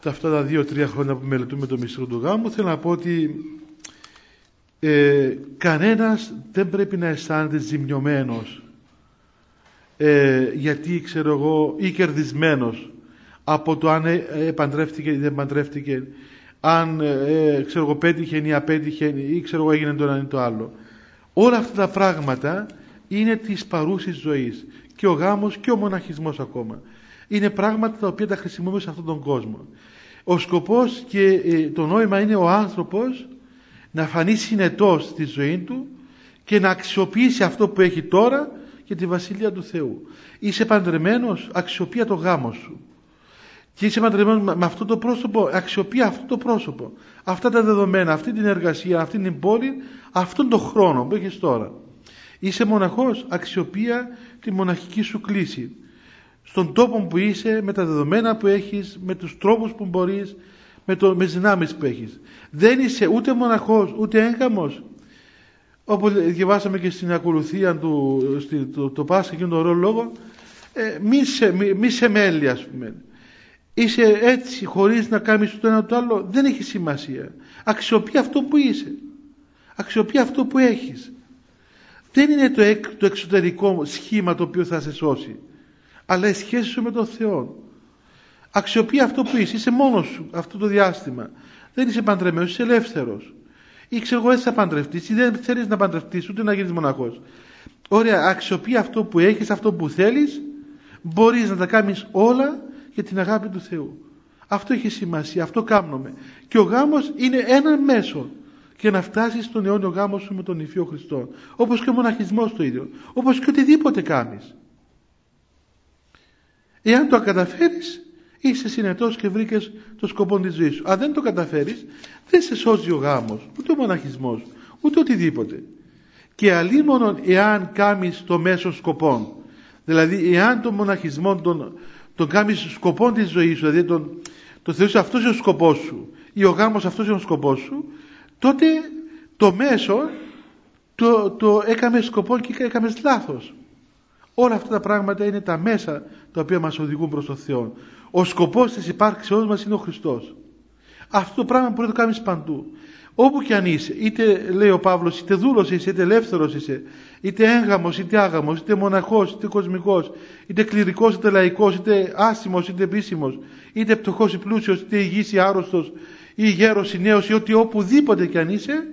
τα αυτά τα δύο-τρία χρόνια που μελετούμε το μυστικό του γάμου θέλω να πω ότι ε, κανένας δεν πρέπει να αισθάνεται ζημιωμένος ε, γιατί ξέρω εγώ ή κερδισμένος από το αν επαντρεύτηκε ή δεν επαντρεύτηκε αν ε, ξέρω εγώ πέτυχε ή απέτυχε ή ξέρω εγώ έγινε το ένα ή το άλλο. Όλα αυτά τα πράγματα είναι της παρούσης ζωής και ο γάμος και ο μοναχισμός ακόμα. Είναι πράγματα τα οποία τα χρησιμοποιούμε σε αυτόν τον κόσμο. Ο σκοπός και ε, το νόημα είναι ο άνθρωπος να φανεί συνετός στη ζωή του και να αξιοποιήσει αυτό που έχει τώρα και τη Βασιλεία του Θεού. Είσαι παντρεμένος, αξιοποιεί το γάμο σου. Και είσαι παντρεμένος με αυτό το πρόσωπο, αξιοποιεί αυτό το πρόσωπο. Αυτά τα δεδομένα, αυτή την εργασία, αυτή την πόλη, αυτόν τον χρόνο που έχεις τώρα. Είσαι μοναχός, αξιοποιεί τη μοναχική σου κλίση. Στον τόπο που είσαι, με τα δεδομένα που έχεις, με τους τρόπους που μπορείς, με, το, με τις δυνάμεις που έχεις. Δεν είσαι ούτε μοναχός, ούτε έγκαμος, όπως διαβάσαμε και στην ακολουθία του το, το Πάσχα και τον ωραίο λόγο ε, μη, σε, μη, μη σε μέλη ας πούμε. Είσαι έτσι χωρίς να κάνεις το ένα το άλλο δεν έχει σημασία. Αξιοποιεί αυτό που είσαι. Αξιοποιεί αυτό που έχεις. Δεν είναι το, το εξωτερικό σχήμα το οποίο θα σε σώσει αλλά η σχέση σου με τον Θεό αξιοποιεί αυτό που είσαι. Είσαι μόνος σου αυτό το διάστημα. Δεν είσαι παντρεμένος, είσαι ελεύθερος ή ξέρω εγώ, θα παντρευτείς ή δεν θέλεις να παντρευτείς ούτε να γίνεις μοναχός. Ωραία, αξιοποιεί αυτό που έχεις, αυτό που θέλεις, μπορείς να τα κάνεις όλα για την αγάπη του Θεού. Αυτό έχει σημασία, αυτό κάνουμε. Και ο γάμος είναι ένα μέσο για να φτάσεις στον αιώνιο γάμο σου με τον Υφείο Χριστό. Όπως και ο μοναχισμός το ίδιο. Όπως και οτιδήποτε κάνεις. Εάν το καταφέρει, είσαι συνετός και βρήκες το σκοπό της ζωής σου. Αν δεν το καταφέρεις, δεν σε σώζει ο γάμος, ούτε ο μοναχισμός, ούτε οτιδήποτε. Και αλλήμωνον εάν κάνεις το μέσο σκοπό, δηλαδή εάν το μοναχισμό τον, τον κάνεις σκοπό της ζωής σου, δηλαδή τον, το θεωρείς αυτός είναι ο σκοπός σου ή ο γάμος αυτός είναι ο σκοπός σου, τότε το μέσο το, το έκαμε σκοπό και έκαμες λάθος. Όλα αυτά τα πράγματα είναι τα μέσα τα οποία μας οδηγούν προς τον Θεό. Ο σκοπός της υπάρξεώς μας είναι ο Χριστός. Αυτό το πράγμα μπορεί να το κάνεις παντού. Όπου και αν είσαι, είτε λέει ο Παύλος, είτε δούλος είσαι, είτε ελεύθερος είσαι, είτε έγγαμος, είτε άγαμος, είτε μοναχός, είτε κοσμικός, είτε κληρικός, είτε λαϊκός, είτε άσημος, είτε επίσημος, είτε πτωχός ή πλούσιος, είτε υγιής ή άρρωστος, ή γέρος ή νέος, ή ότι οπουδήποτε κι αν είσαι,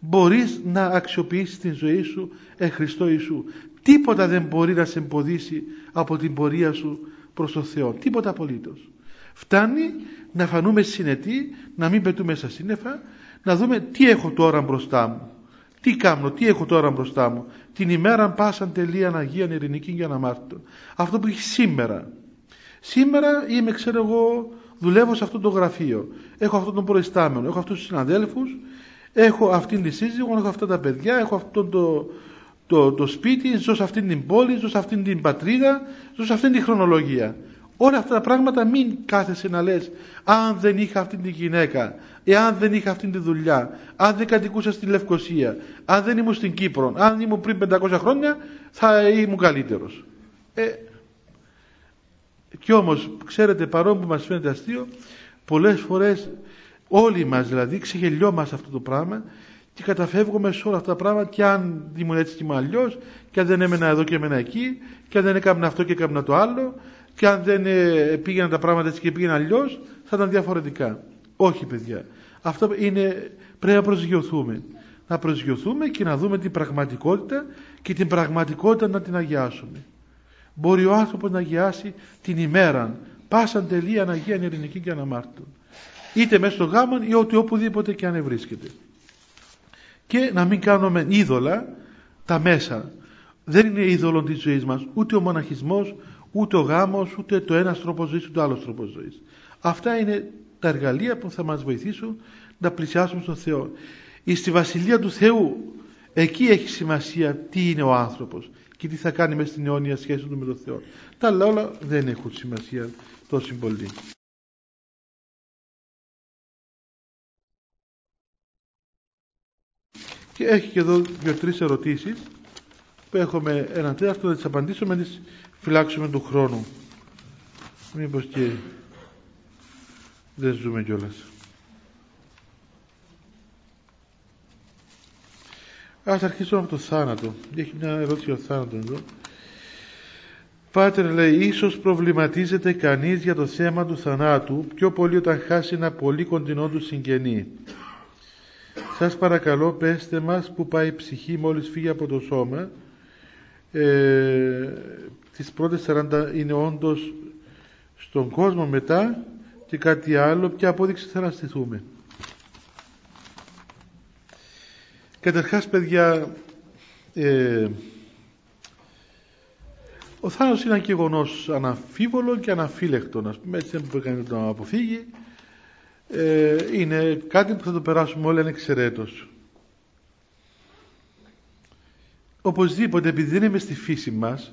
μπορείς να αξιοποιήσεις την ζωή σου εν Χριστώ Ιησού. Τίποτα δεν μπορεί να σε εμποδίσει από την πορεία σου προς τον Θεό. Τίποτα απολύτως. Φτάνει να φανούμε συνετοί, να μην πετούμε στα σύννεφα, να δούμε τι έχω τώρα μπροστά μου. Τι κάνω, τι έχω τώρα μπροστά μου. Την ημέρα πάσαν τελεία Αγία Ειρηνική για να μάρτω. Αυτό που έχει σήμερα. Σήμερα είμαι, ξέρω εγώ, δουλεύω σε αυτό το γραφείο. Έχω αυτόν τον προϊστάμενο, έχω αυτούς τους συναδέλφους, έχω αυτήν τη σύζυγο, έχω αυτά τα παιδιά, έχω αυτό το, το, το σπίτι, ζω σε αυτήν την πόλη, ζω σε αυτήν την πατρίδα, ζω σε αυτήν την χρονολογία. Όλα αυτά τα πράγματα μην κάθεσαι να λες αν δεν είχα αυτή τη γυναίκα, εάν δεν είχα αυτή τη δουλειά, αν δεν κατοικούσα στη Λευκοσία, αν δεν ήμουν στην Κύπρο, αν ήμουν πριν 500 χρόνια θα ήμουν καλύτερος. Ε, κι όμως, ξέρετε, παρόν που μας φαίνεται αστείο, πολλές φορές όλοι μας δηλαδή ξεγελιόμαστε αυτό το πράγμα και καταφεύγουμε σε όλα αυτά τα πράγματα και αν ήμουν έτσι και ήμουν αλλιώς, και αν δεν έμενα εδώ και έμενα εκεί, και αν δεν έκανα αυτό και έκανα το άλλο, και αν δεν ε, πήγαιναν τα πράγματα έτσι και πήγαιναν αλλιώς, θα ήταν διαφορετικά. Όχι, παιδιά. Αυτό είναι, πρέπει να προσγειωθούμε. Να προσγειωθούμε και να δούμε την πραγματικότητα και την πραγματικότητα να την αγιάσουμε. Μπορεί ο άνθρωπος να αγιάσει την ημέρα, πάσαν τελεία Αγία Ειρηνική και Αναμάρτητον. Είτε μέσα στο γάμο ή ότι οπουδήποτε και αν βρίσκεται. Και να μην κάνουμε είδωλα τα μέσα. Δεν είναι είδωλο της ζωής μας ούτε ο μοναχισμός, ούτε ο γάμος, ούτε το ένας τρόπος ζωής, ούτε ο άλλος τρόπος ζωής. Αυτά είναι τα εργαλεία που θα μας βοηθήσουν να πλησιάσουμε στον Θεό. Στη Βασιλεία του Θεού εκεί έχει σημασία τι είναι ο άνθρωπος και τι θα κάνει μέσα στην αιώνια σχέση του με τον Θεό. Τα άλλα όλα δεν έχουν σημασία τόσο πολύ. Και έχει και εδώ δύο-τρεις ερωτήσεις που έχουμε έναν τέταρτο, θα τις απαντήσουμε, να τις φυλάξουμε του χρόνου. Μήπως και δεν ζούμε κιόλας. Ας αρχίσουμε από το θάνατο. Έχει μια ερώτηση για το θάνατο εδώ. Πάτερ λέει, ίσως προβληματίζεται κανείς για το θέμα του θανάτου πιο πολύ όταν χάσει ένα πολύ κοντινό του συγγενή. Σας παρακαλώ πέστε μας που πάει η ψυχή μόλις φύγει από το σώμα. Ε, τις πρώτες 40 είναι όντως στον κόσμο μετά και κάτι άλλο, ποια απόδειξη θα αναστηθούμε. Καταρχάς, παιδιά, ε, ο θάνατος είναι ένα γεγονός αναμφίβολο και αναφίλεκτο, ας πούμε, έτσι δεν μπορεί να το αποφύγει. Ε, είναι κάτι που θα το περάσουμε όλοι ανεξαιρέτως. Οπωσδήποτε, επειδή δεν είμαι στη φύση μας,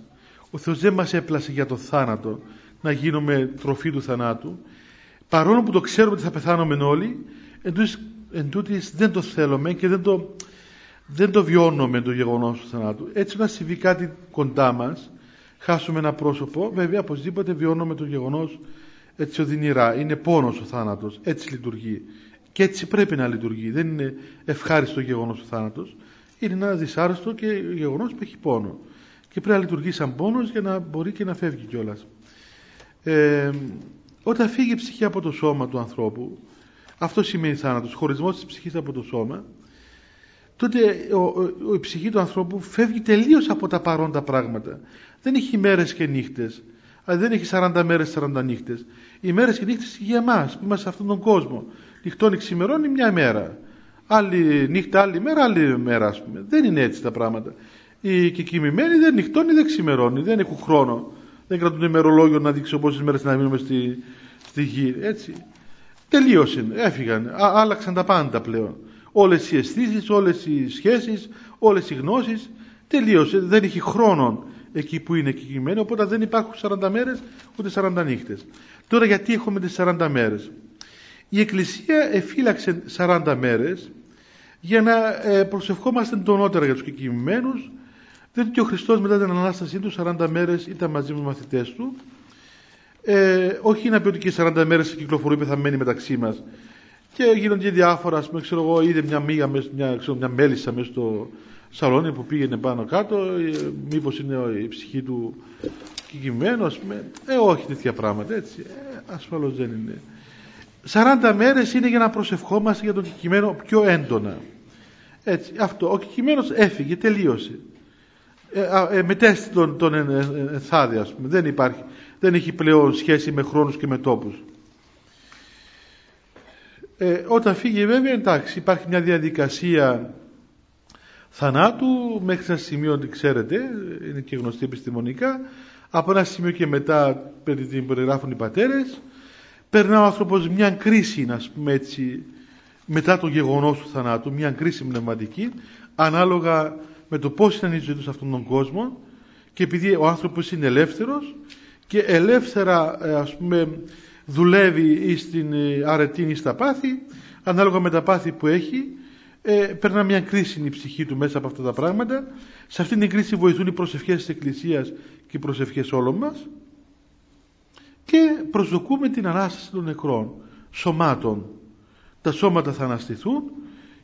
ο Θεός δεν μας έπλασε για το θάνατο, να γίνουμε τροφή του θανάτου, παρόλο που το ξέρουμε ότι θα πεθάνουμε όλοι, εν τούτης, δεν το θέλουμε και δεν το, δεν το βιώνουμε το γεγονός του θανάτου. Έτσι να συμβεί κάτι κοντά μας, χάσουμε ένα πρόσωπο, βέβαια οπωσδήποτε βιώνουμε το γεγονός έτσι οδυνηρά. Είναι πόνος ο θάνατος, έτσι λειτουργεί. Και έτσι πρέπει να λειτουργεί. Δεν είναι ευχάριστο γεγονός ο θάνατος. Είναι ένα δυσάρεστο και γεγονός που έχει πόνο. Και πρέπει να λειτουργεί σαν πόνος για να μπορεί και να φεύγει κιόλας. Ε, όταν φύγει η ψυχή από το σώμα του ανθρώπου, αυτό σημαίνει θάνατος, χωρισμός της ψυχής από το σώμα, τότε ο, ο, η ψυχή του ανθρώπου φεύγει τελείως από τα παρόντα πράγματα. Δεν έχει μέρες και νύχτες. Αλλά δεν έχει 40 μέρες, 40 νύχτες. Οι μέρες και νύχτες για εμάς που είμαστε σε αυτόν τον κόσμο. Νυχτώνει, ξημερώνει μια μέρα. Άλλη νύχτα, άλλη μέρα, άλλη μέρα ας πούμε. Δεν είναι έτσι τα πράγματα. Οι κοιμημένοι δεν νυχτώνει, δεν ξημερώνει, δεν έχουν χρόνο. Δεν κρατούν ημερολόγιο να δείξουν πόσε μέρες να μείνουμε στη, στη γη. Έτσι. Τελείωσε. Έφυγαν. Α, άλλαξαν τα πάντα πλέον. Όλες οι αισθήσεις, όλες οι σχέσεις, όλες οι γνώσεις. Τελείωσε. Δεν έχει χρόνο εκεί που είναι κεκειμένο, οπότε δεν υπάρχουν 40 μέρες ούτε 40 νύχτες. Τώρα γιατί έχουμε τις 40 μέρες; Η Εκκλησία εφύλαξε 40 μέρες για να ε, προσευχόμαστε τονότερα για τους κεκειμένου διότι και ο Χριστός μετά την Ανάστασή του 40 μέρες ήταν μαζί με τους μαθητές του. Ε, όχι να πει ότι και 40 μέρες κυκλοφορεί πεθαμένοι μεταξύ μας. και γίνονται διάφορα, ας πούμε, ξέρω εγώ, είδε μια μίγα, μια, ξέρω, μια μέλισσα μέσα στο σαλόνι που πήγαινε πάνω κάτω, ε, μήπως είναι η ψυχή του κεκειμένο, ας πούμε, ε, όχι τέτοια πράγματα, έτσι, ε, ασφαλώς δεν είναι. 40 μέρες είναι για να προσευχόμαστε για τον κεκειμένο πιο έντονα. Έτσι, αυτό. Ο κεκειμένος έφυγε, τελείωσε. Ε, ε, μετέστη τον, τον ενθάδη, ας πούμε. Δεν υπάρχει, δεν έχει πλέον σχέση με χρόνους και με τόπους. Ε, όταν φύγει βέβαια εντάξει υπάρχει μια διαδικασία θανάτου μέχρι ένα σημείο ότι ξέρετε είναι και γνωστή επιστημονικά από ένα σημείο και μετά την περιγράφουν οι πατέρες. Περνά ο άνθρωπος μια κρίση να πούμε έτσι μετά το γεγονός του θανάτου μια κρίση πνευματική ανάλογα με το πώς ήταν η ζωή τους σε αυτόν τον κόσμο. Και επειδή ο άνθρωπος είναι ελεύθερος και ελεύθερα ε, ας πούμε δουλεύει στην ε, αρετή ή στα πάθη ανάλογα με τα πάθη που έχει ε, περνά μια κρίση η ψυχή του μέσα από αυτά τα πράγματα. Σε αυτήν την κρίση βοηθούν οι προσευχές της Εκκλησίας και οι προσευχές όλων μας. Και προσδοκούμε την Ανάσταση των νεκρών σωμάτων. Τα σώματα θα αναστηθούν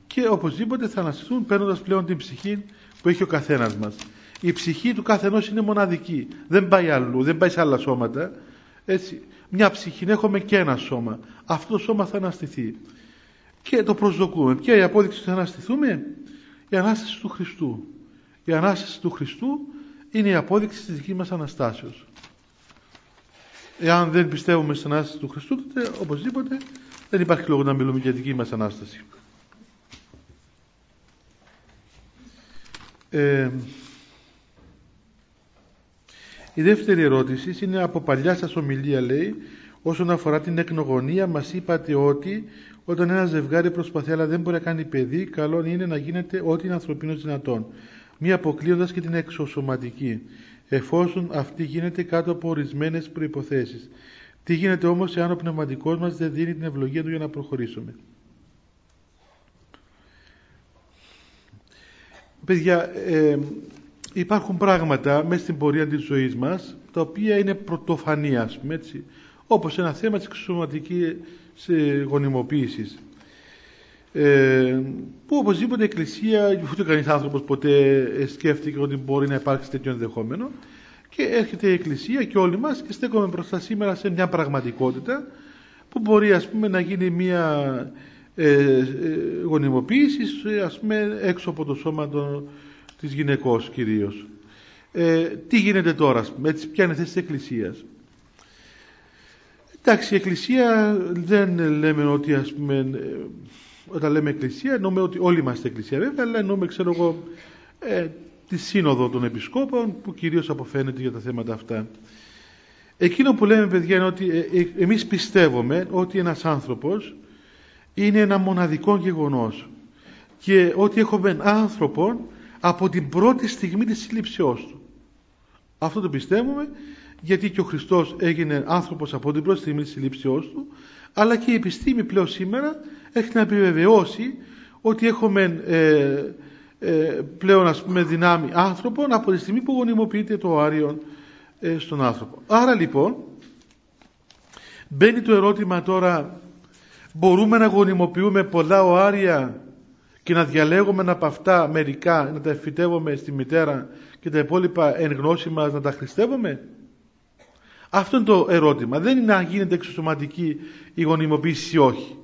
και οπωσδήποτε θα αναστηθούν παίρνοντας πλέον την ψυχή που έχει ο καθένας μας. Η ψυχή του καθενός είναι μοναδική. Δεν πάει αλλού, δεν πάει σε άλλα σώματα. Έτσι, μια ψυχή έχουμε και ένα σώμα. Αυτό το σώμα θα αναστηθεί και το προσδοκούμε. Ποια η απόδειξη ότι θα αναστηθούμε; Η Ανάσταση του Χριστού. Η Ανάσταση του Χριστού είναι η απόδειξη της δικής μας Αναστάσεως. Εάν δεν πιστεύουμε στην Ανάσταση του Χριστού τότε οπωσδήποτε δεν υπάρχει λόγο να μιλούμε για δική μας Ανάσταση. Ε, η δεύτερη ερώτηση είναι από παλιά σας ομιλία λέει όσον αφορά την εκνογωνία μας είπατε ότι όταν ένα ζευγάρι προσπαθεί αλλά δεν μπορεί να κάνει παιδί καλό είναι να γίνεται ό,τι είναι ανθρωπίνος δυνατόν μη αποκλείοντας και την εξωσωματική εφόσον αυτή γίνεται κάτω από ορισμένες προϋποθέσεις. Τι γίνεται όμως εάν ο πνευματικός μας δεν δίνει την ευλογία του για να προχωρήσουμε; Παιδιά, ε, υπάρχουν πράγματα μέσα στην πορεία της ζωής μας τα οποία είναι πρωτοφανή ας πούμε έτσι όπως ένα θέμα της εξωματικής γονιμοποίησης ε, που οπωσδήποτε η Εκκλησία ούτε κανείς άνθρωπος ποτέ σκέφτηκε ότι μπορεί να υπάρξει τέτοιο ενδεχόμενο και έρχεται η Εκκλησία και όλοι μας και στέκομαι μπροστά σήμερα σε μια πραγματικότητα που μπορεί ας πούμε να γίνει μια ε, ε, γονιμοποίηση ας πούμε έξω από το σώμα των, της γυναικός κυρίως. Ε, τι γίνεται τώρα, ας πούμε, έτσι, ποια είναι η θέση της Εκκλησίας; Εντάξει, η Εκκλησία δεν λέμε ότι ας πούμε, ε, όταν λέμε Εκκλησία εννοούμε ότι όλοι είμαστε Εκκλησία βέβαια, αλλά εννοούμε ξέρω εγώ ε, τη σύνοδο των Επισκόπων που κυρίως αποφαίνεται για τα θέματα αυτά. Εκείνο που λέμε παιδιά είναι ότι ε, εμείς πιστεύουμε ότι ένας άνθρωπος είναι ένα μοναδικό γεγονός και ότι έχουμε άνθρωπο από την πρώτη στιγμή της σύλληψεώς του. Αυτό το πιστεύουμε γιατί και ο Χριστός έγινε άνθρωπος από την πρώτη στιγμή της συλλήψεώς του αλλά και η επιστήμη πλέον σήμερα έχει να επιβεβαιώσει ότι έχουμε ε, ε, πλέον ας πούμε δυνάμει άνθρωπον από τη στιγμή που γονιμοποιείται το Άριον ε, στον άνθρωπο. Άρα λοιπόν μπαίνει το ερώτημα τώρα μπορούμε να γονιμοποιούμε πολλά οάρια και να διαλέγουμε από αυτά μερικά να τα εφητεύουμε στη μητέρα και τα υπόλοιπα εν γνώση μας να τα χριστεύουμε; Αυτό είναι το ερώτημα. Δεν είναι να γίνεται εξωσωματική η γονιμοποίηση ή όχι.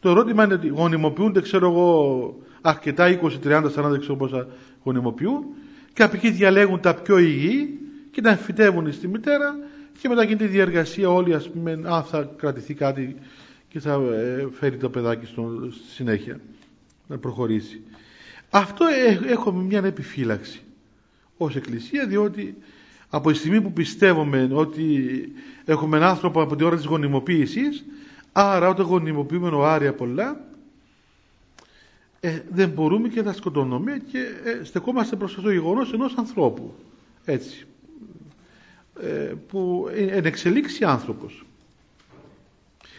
Το ερώτημα είναι ότι γονιμοποιούνται, ξέρω εγώ, αρκετά 20, 30, 40, ξέρω πόσα γονιμοποιούν και από εκεί διαλέγουν τα πιο υγιή και τα εμφυτεύουν στη μητέρα και μετά γίνεται η διαργασία όλη, ας πούμε, αν θα κρατηθεί κάτι και θα ε, φέρει το παιδάκι στο, στη συνέχεια να προχωρήσει. Αυτό ε, έχουμε μια επιφύλαξη ως Εκκλησία διότι από τη στιγμή που πιστεύουμε ότι έχουμε έναν άνθρωπο από την ώρα της γονιμοποίησης άρα όταν γονιμοποιούμε νοάρια πολλά ε, δεν μπορούμε και να σκοτώνουμε και ε, στεκόμαστε προς το γεγονός ενός ανθρώπου. Έτσι. Ε, που είναι εξελίξει άνθρωπος.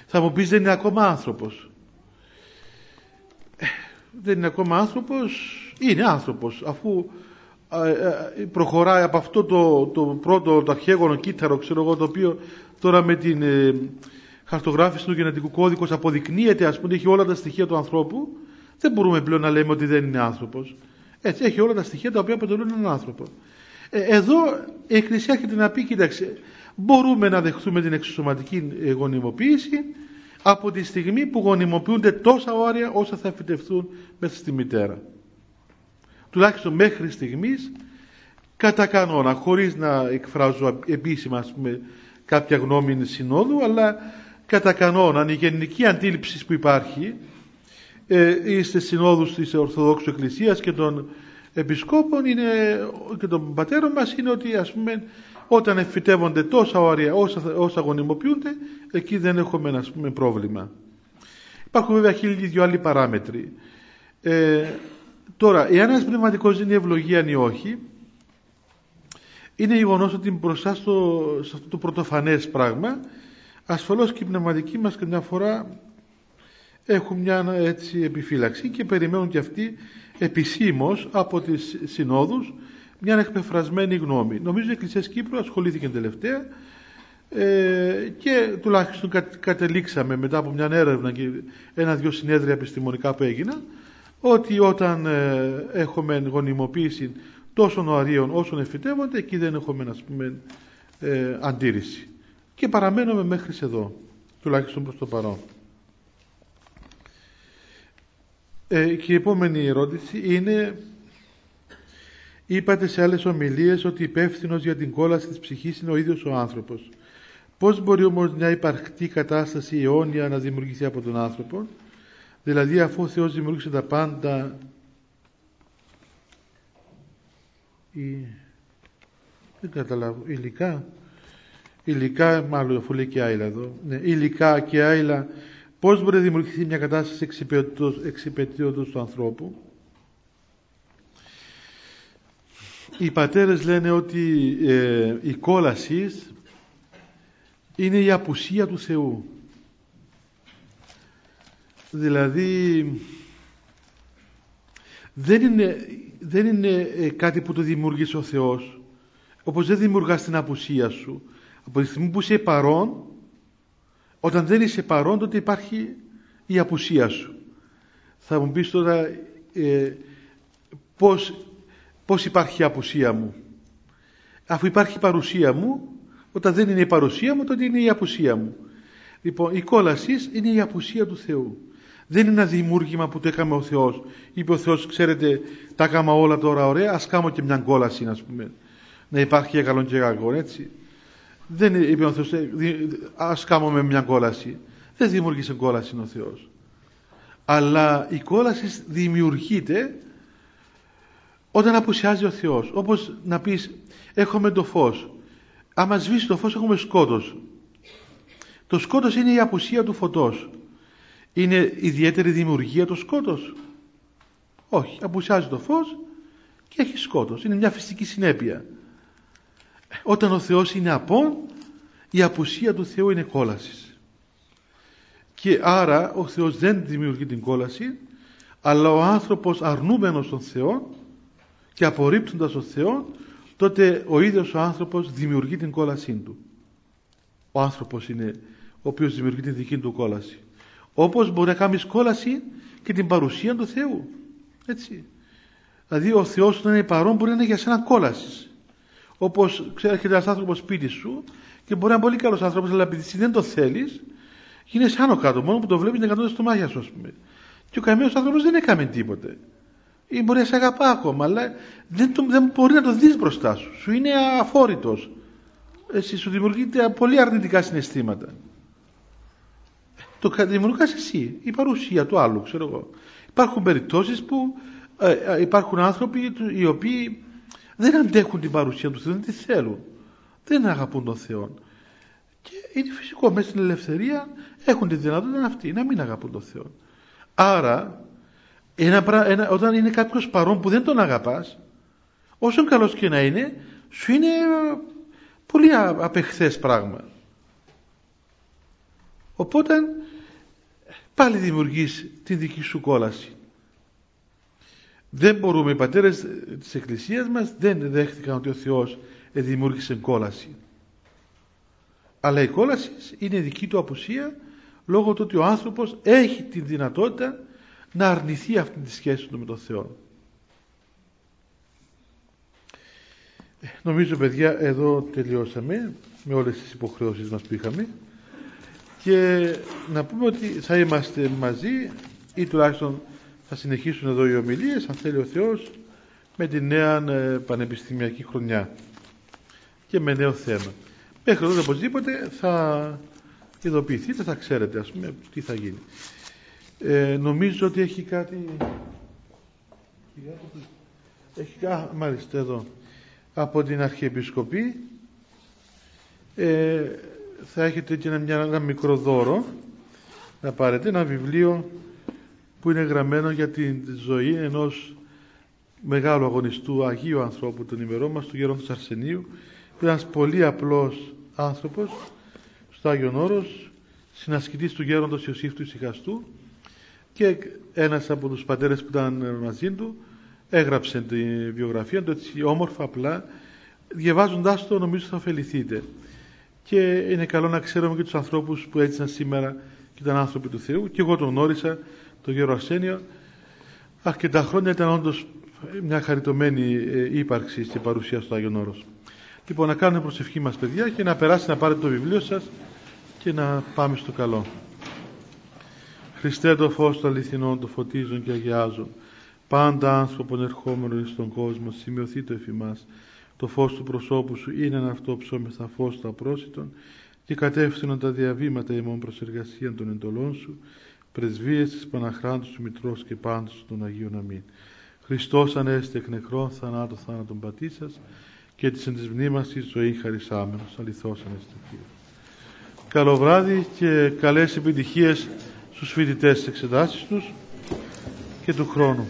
Θα μου πεις δεν είναι ακόμα άνθρωπος. Ε, δεν είναι ακόμα άνθρωπος. Είναι άνθρωπος αφού προχωράει από αυτό το, το πρώτο το αρχαίγωνο κύτταρο ξέρω εγώ το οποίο τώρα με την χαρτογράφηση του γενετικού κώδικος αποδεικνύεται, ας πούμε, έχει όλα τα στοιχεία του ανθρώπου, δεν μπορούμε πλέον να λέμε ότι δεν είναι άνθρωπος. Έτσι, έχει όλα τα στοιχεία τα οποία αποτελούν έναν άνθρωπο. Ε, εδώ η Εκκλησία έρχεται να πει, κοίταξε, μπορούμε να δεχθούμε την εξωσωματική ε, γονιμοποίηση από τη στιγμή που γονιμοποιούνται τόσα όρια όσα θα φυτευτούν μέσα στη μητέρα. Τουλάχιστον μέχρι στιγμής κατά κανόνα, χωρίς να εκφράζω επίσημα πούμε, κάποια γνώμη συνόδου, αλλά κατά κανόνα η γενική αντίληψη που υπάρχει ε, είστε συνόδους της Ορθοδόξου Εκκλησίας και των Επισκόπων είναι, και των πατέρων μας είναι ότι ας πούμε όταν εφητεύονται τόσα όρια όσα, όσα γονιμοποιούνται εκεί δεν έχουμε ας πούμε πρόβλημα. Υπάρχουν βέβαια χίλιοι δυο άλλοι παράμετροι. Ε, τώρα, εάν ένας πνευματικός είναι ευλογία ή όχι είναι γεγονός ότι μπροστά στο, σε αυτό το πρωτοφανές πράγμα ασφαλώς και οι πνευματικοί μας καμιά φορά έχουν μια έτσι επιφύλαξη και περιμένουν και αυτοί επισήμως από τις συνόδους μια εκπεφρασμένη γνώμη. Νομίζω η Εκκλησία Κύπρου ασχολήθηκε τελευταία ε, και τουλάχιστον κατελήξαμε μετά από μια έρευνα και ένα-δυο συνέδρια επιστημονικά που έγιναν ότι όταν ε, έχουμε γονιμοποίηση τόσων οαρίων όσων εφητεύονται εκεί δεν έχουμε ας πούμε ε, αντίρρηση και παραμένουμε μέχρι εδώ τουλάχιστον προς το παρόν. Ε, και η επόμενη ερώτηση είναι είπατε σε άλλες ομιλίες ότι υπεύθυνος για την κόλαση της ψυχής είναι ο ίδιος ο άνθρωπος. Πώς μπορεί όμως μια υπαρκτή κατάσταση αιώνια να δημιουργηθεί από τον άνθρωπο; Δηλαδή αφού ο Θεός δημιούργησε τα πάντα η... δεν καταλάβω υλικά υλικά μάλλον αφού λέει και άειλα εδώ ναι, υλικά και άειλα Πώς μπορεί να δημιουργηθεί μια κατάσταση εξυπηρετήματος του ανθρώπου; Οι πατέρες λένε ότι ε, η κόλασης είναι η απουσία του Θεού. Δηλαδή δεν είναι, δεν είναι ε, κάτι που το δημιουργήσει ο Θεός όπως δεν δημιουργάς την απουσία σου. Από τη στιγμή που είσαι παρόν όταν δεν είσαι παρόν τότε υπάρχει η απουσία σου. Θα μου πεις τώρα ε, πώς, πώς υπάρχει η απουσία μου. Αφού υπάρχει η παρουσία μου, όταν δεν είναι η παρουσία μου τότε είναι η απουσία μου. Λοιπόν, η κόλασης είναι η απουσία του Θεού. Δεν είναι ένα δημιούργημα που το έκαμε ο Θεός. Είπε ο Θεός, ξέρετε, τα έκανα όλα τώρα ωραία, ας κάνω και μια κόλαση, ας πούμε. Να υπάρχει για καλό και κακό, έτσι. Δεν είπε ο Θεός, «Ε, ας κάνουμε μια κόλαση. Δεν δημιουργήσε κόλαση ο Θεός. Αλλά η κόλαση δημιουργείται όταν απουσιάζει ο Θεός. Όπως να πεις, έχουμε το φως. Άμα σβήσει το φως έχουμε σκότος. Το σκότος είναι η απουσία του φωτός. Είναι ιδιαίτερη δημιουργία το σκότος. Όχι, απουσιάζει το φως και έχει σκότος. Είναι μια φυσική συνέπεια. Όταν ο Θεός είναι απόν, η απουσία του Θεού είναι κόλασης. Και άρα ο Θεός δεν δημιουργεί την κόλαση, αλλά ο άνθρωπος αρνούμενος τον Θεό και απορρίπτοντας τον Θεό, τότε ο ίδιος ο άνθρωπος δημιουργεί την κόλασή του. Ο άνθρωπος είναι ο οποίος δημιουργεί την δική του κόλαση. Όπως μπορεί να κάνει κόλαση και την παρουσία του Θεού. Έτσι. Δηλαδή ο Θεός όταν είναι παρόν μπορεί να είναι για σένα κόλασης. Όπως ξέρει, έρχεται ένας άνθρωπος σπίτι σου και μπορεί να είναι πολύ καλός άνθρωπος, αλλά επειδή εσύ δεν το θέλεις, γίνεσαι άνω κάτω. Μόνο που το βλέπεις να κατώνει στο μάχια σου, ας πούμε. Και ο καημένο άνθρωπος δεν έκαμε τίποτε. Ή μπορεί να σε αγαπά ακόμα, αλλά δεν, το, δεν μπορεί να το δεις μπροστά σου. Σου είναι αφόρητος. Εσύ σου δημιουργείται πολύ αρνητικά συναισθήματα. Το δημιουργάς εσύ, η παρουσία του άλλου, ξέρω εγώ. Υπάρχουν περιπτώσεις που ε, ε, υπάρχουν άνθρωποι οι οποίοι δεν αντέχουν την παρουσία τους Θεού, δεν τη θέλουν. Δεν αγαπούν τον Θεό. Και είναι φυσικό, μέσα στην ελευθερία έχουν τη δυνατότητα αυτοί να μην αγαπούν τον Θεό. Άρα, ένα, ένα, όταν είναι κάποιος παρόν που δεν τον αγαπάς, όσο καλός και να είναι, σου είναι πολύ απεχθές πράγμα. Οπότε, πάλι δημιουργείς τη δική σου κόλαση. Δεν μπορούμε, οι πατέρες της Εκκλησίας μας δεν δέχτηκαν ότι ο Θεός δημιούργησε κόλαση. αλλά η κόλαση είναι δική του απουσία λόγω του ότι ο άνθρωπος έχει τη δυνατότητα να αρνηθεί αυτή τη σχέση του με τον Θεό. Νομίζω παιδιά εδώ τελειώσαμε με όλες τις υποχρεώσεις μας που είχαμε και να πούμε ότι θα είμαστε μαζί ή τουλάχιστον θα συνεχίσουν εδώ οι ομιλίες αν θέλει ο Θεός με τη νέα ε, πανεπιστημιακή χρονιά και με νέο θέμα. Μέχρι τότε οπωσδήποτε θα ειδοποιηθείτε, θα ξέρετε ας πούμε τι θα γίνει. Ε, νομίζω ότι έχει κάτι... Έχει κάτι, μάλιστα εδώ, από την Αρχιεπισκοπή ε, θα έχετε και ένα, ένα μικρό δώρο να πάρετε ένα βιβλίο που είναι γραμμένο για την ζωή ενός μεγάλου αγωνιστού Αγίου ανθρώπου των ημερών μας, του Γέροντος Αρσενίου, που ήταν ένας πολύ απλός άνθρωπος, στο Άγιον Όρος, συνασκητής του Γέροντος Ιωσήφ του Ισυχαστού και ένας από τους πατέρες που ήταν μαζί του έγραψε τη βιογραφία του έτσι όμορφα απλά διαβάζοντάς το νομίζω θα ωφεληθείτε και είναι καλό να ξέρουμε και τους ανθρώπους που έζησαν σήμερα και ήταν άνθρωποι του Θεού και εγώ τον γνώρισα τον Γέρο Αρσένιο αρκετά χρόνια ήταν όντως μια χαριτωμένη ε, ύπαρξη και παρουσία στο Άγιον Όρος. Λοιπόν, να κάνουμε προσευχή μας παιδιά και να περάσει να πάρετε το βιβλίο σας και να πάμε στο καλό. Χριστέ το φως των αληθινών, το φωτίζουν και αγιάζουν. Πάντα άνθρωπον ερχόμενο στον κόσμο, σημειωθεί το εφημάς. Το φως του προσώπου σου είναι ένα αυτό ψώμεθα φως του απρόσιτων και κατεύθυνον τα διαβήματα ημών προς εργασία των εντολών σου, πρεσβείες της Παναχράντου σου Μητρός και πάντως των Αγίων Αμήν. Χριστός ανέστη εκ νεκρών θανάτου θάνατον πατήσας και της εν της μνήμας της ζωή χαρισάμενος. Αληθώς ανέστη Καλό βράδυ και καλές επιτυχίες στους φοιτητές της εξετάσεις τους και του χρόνου.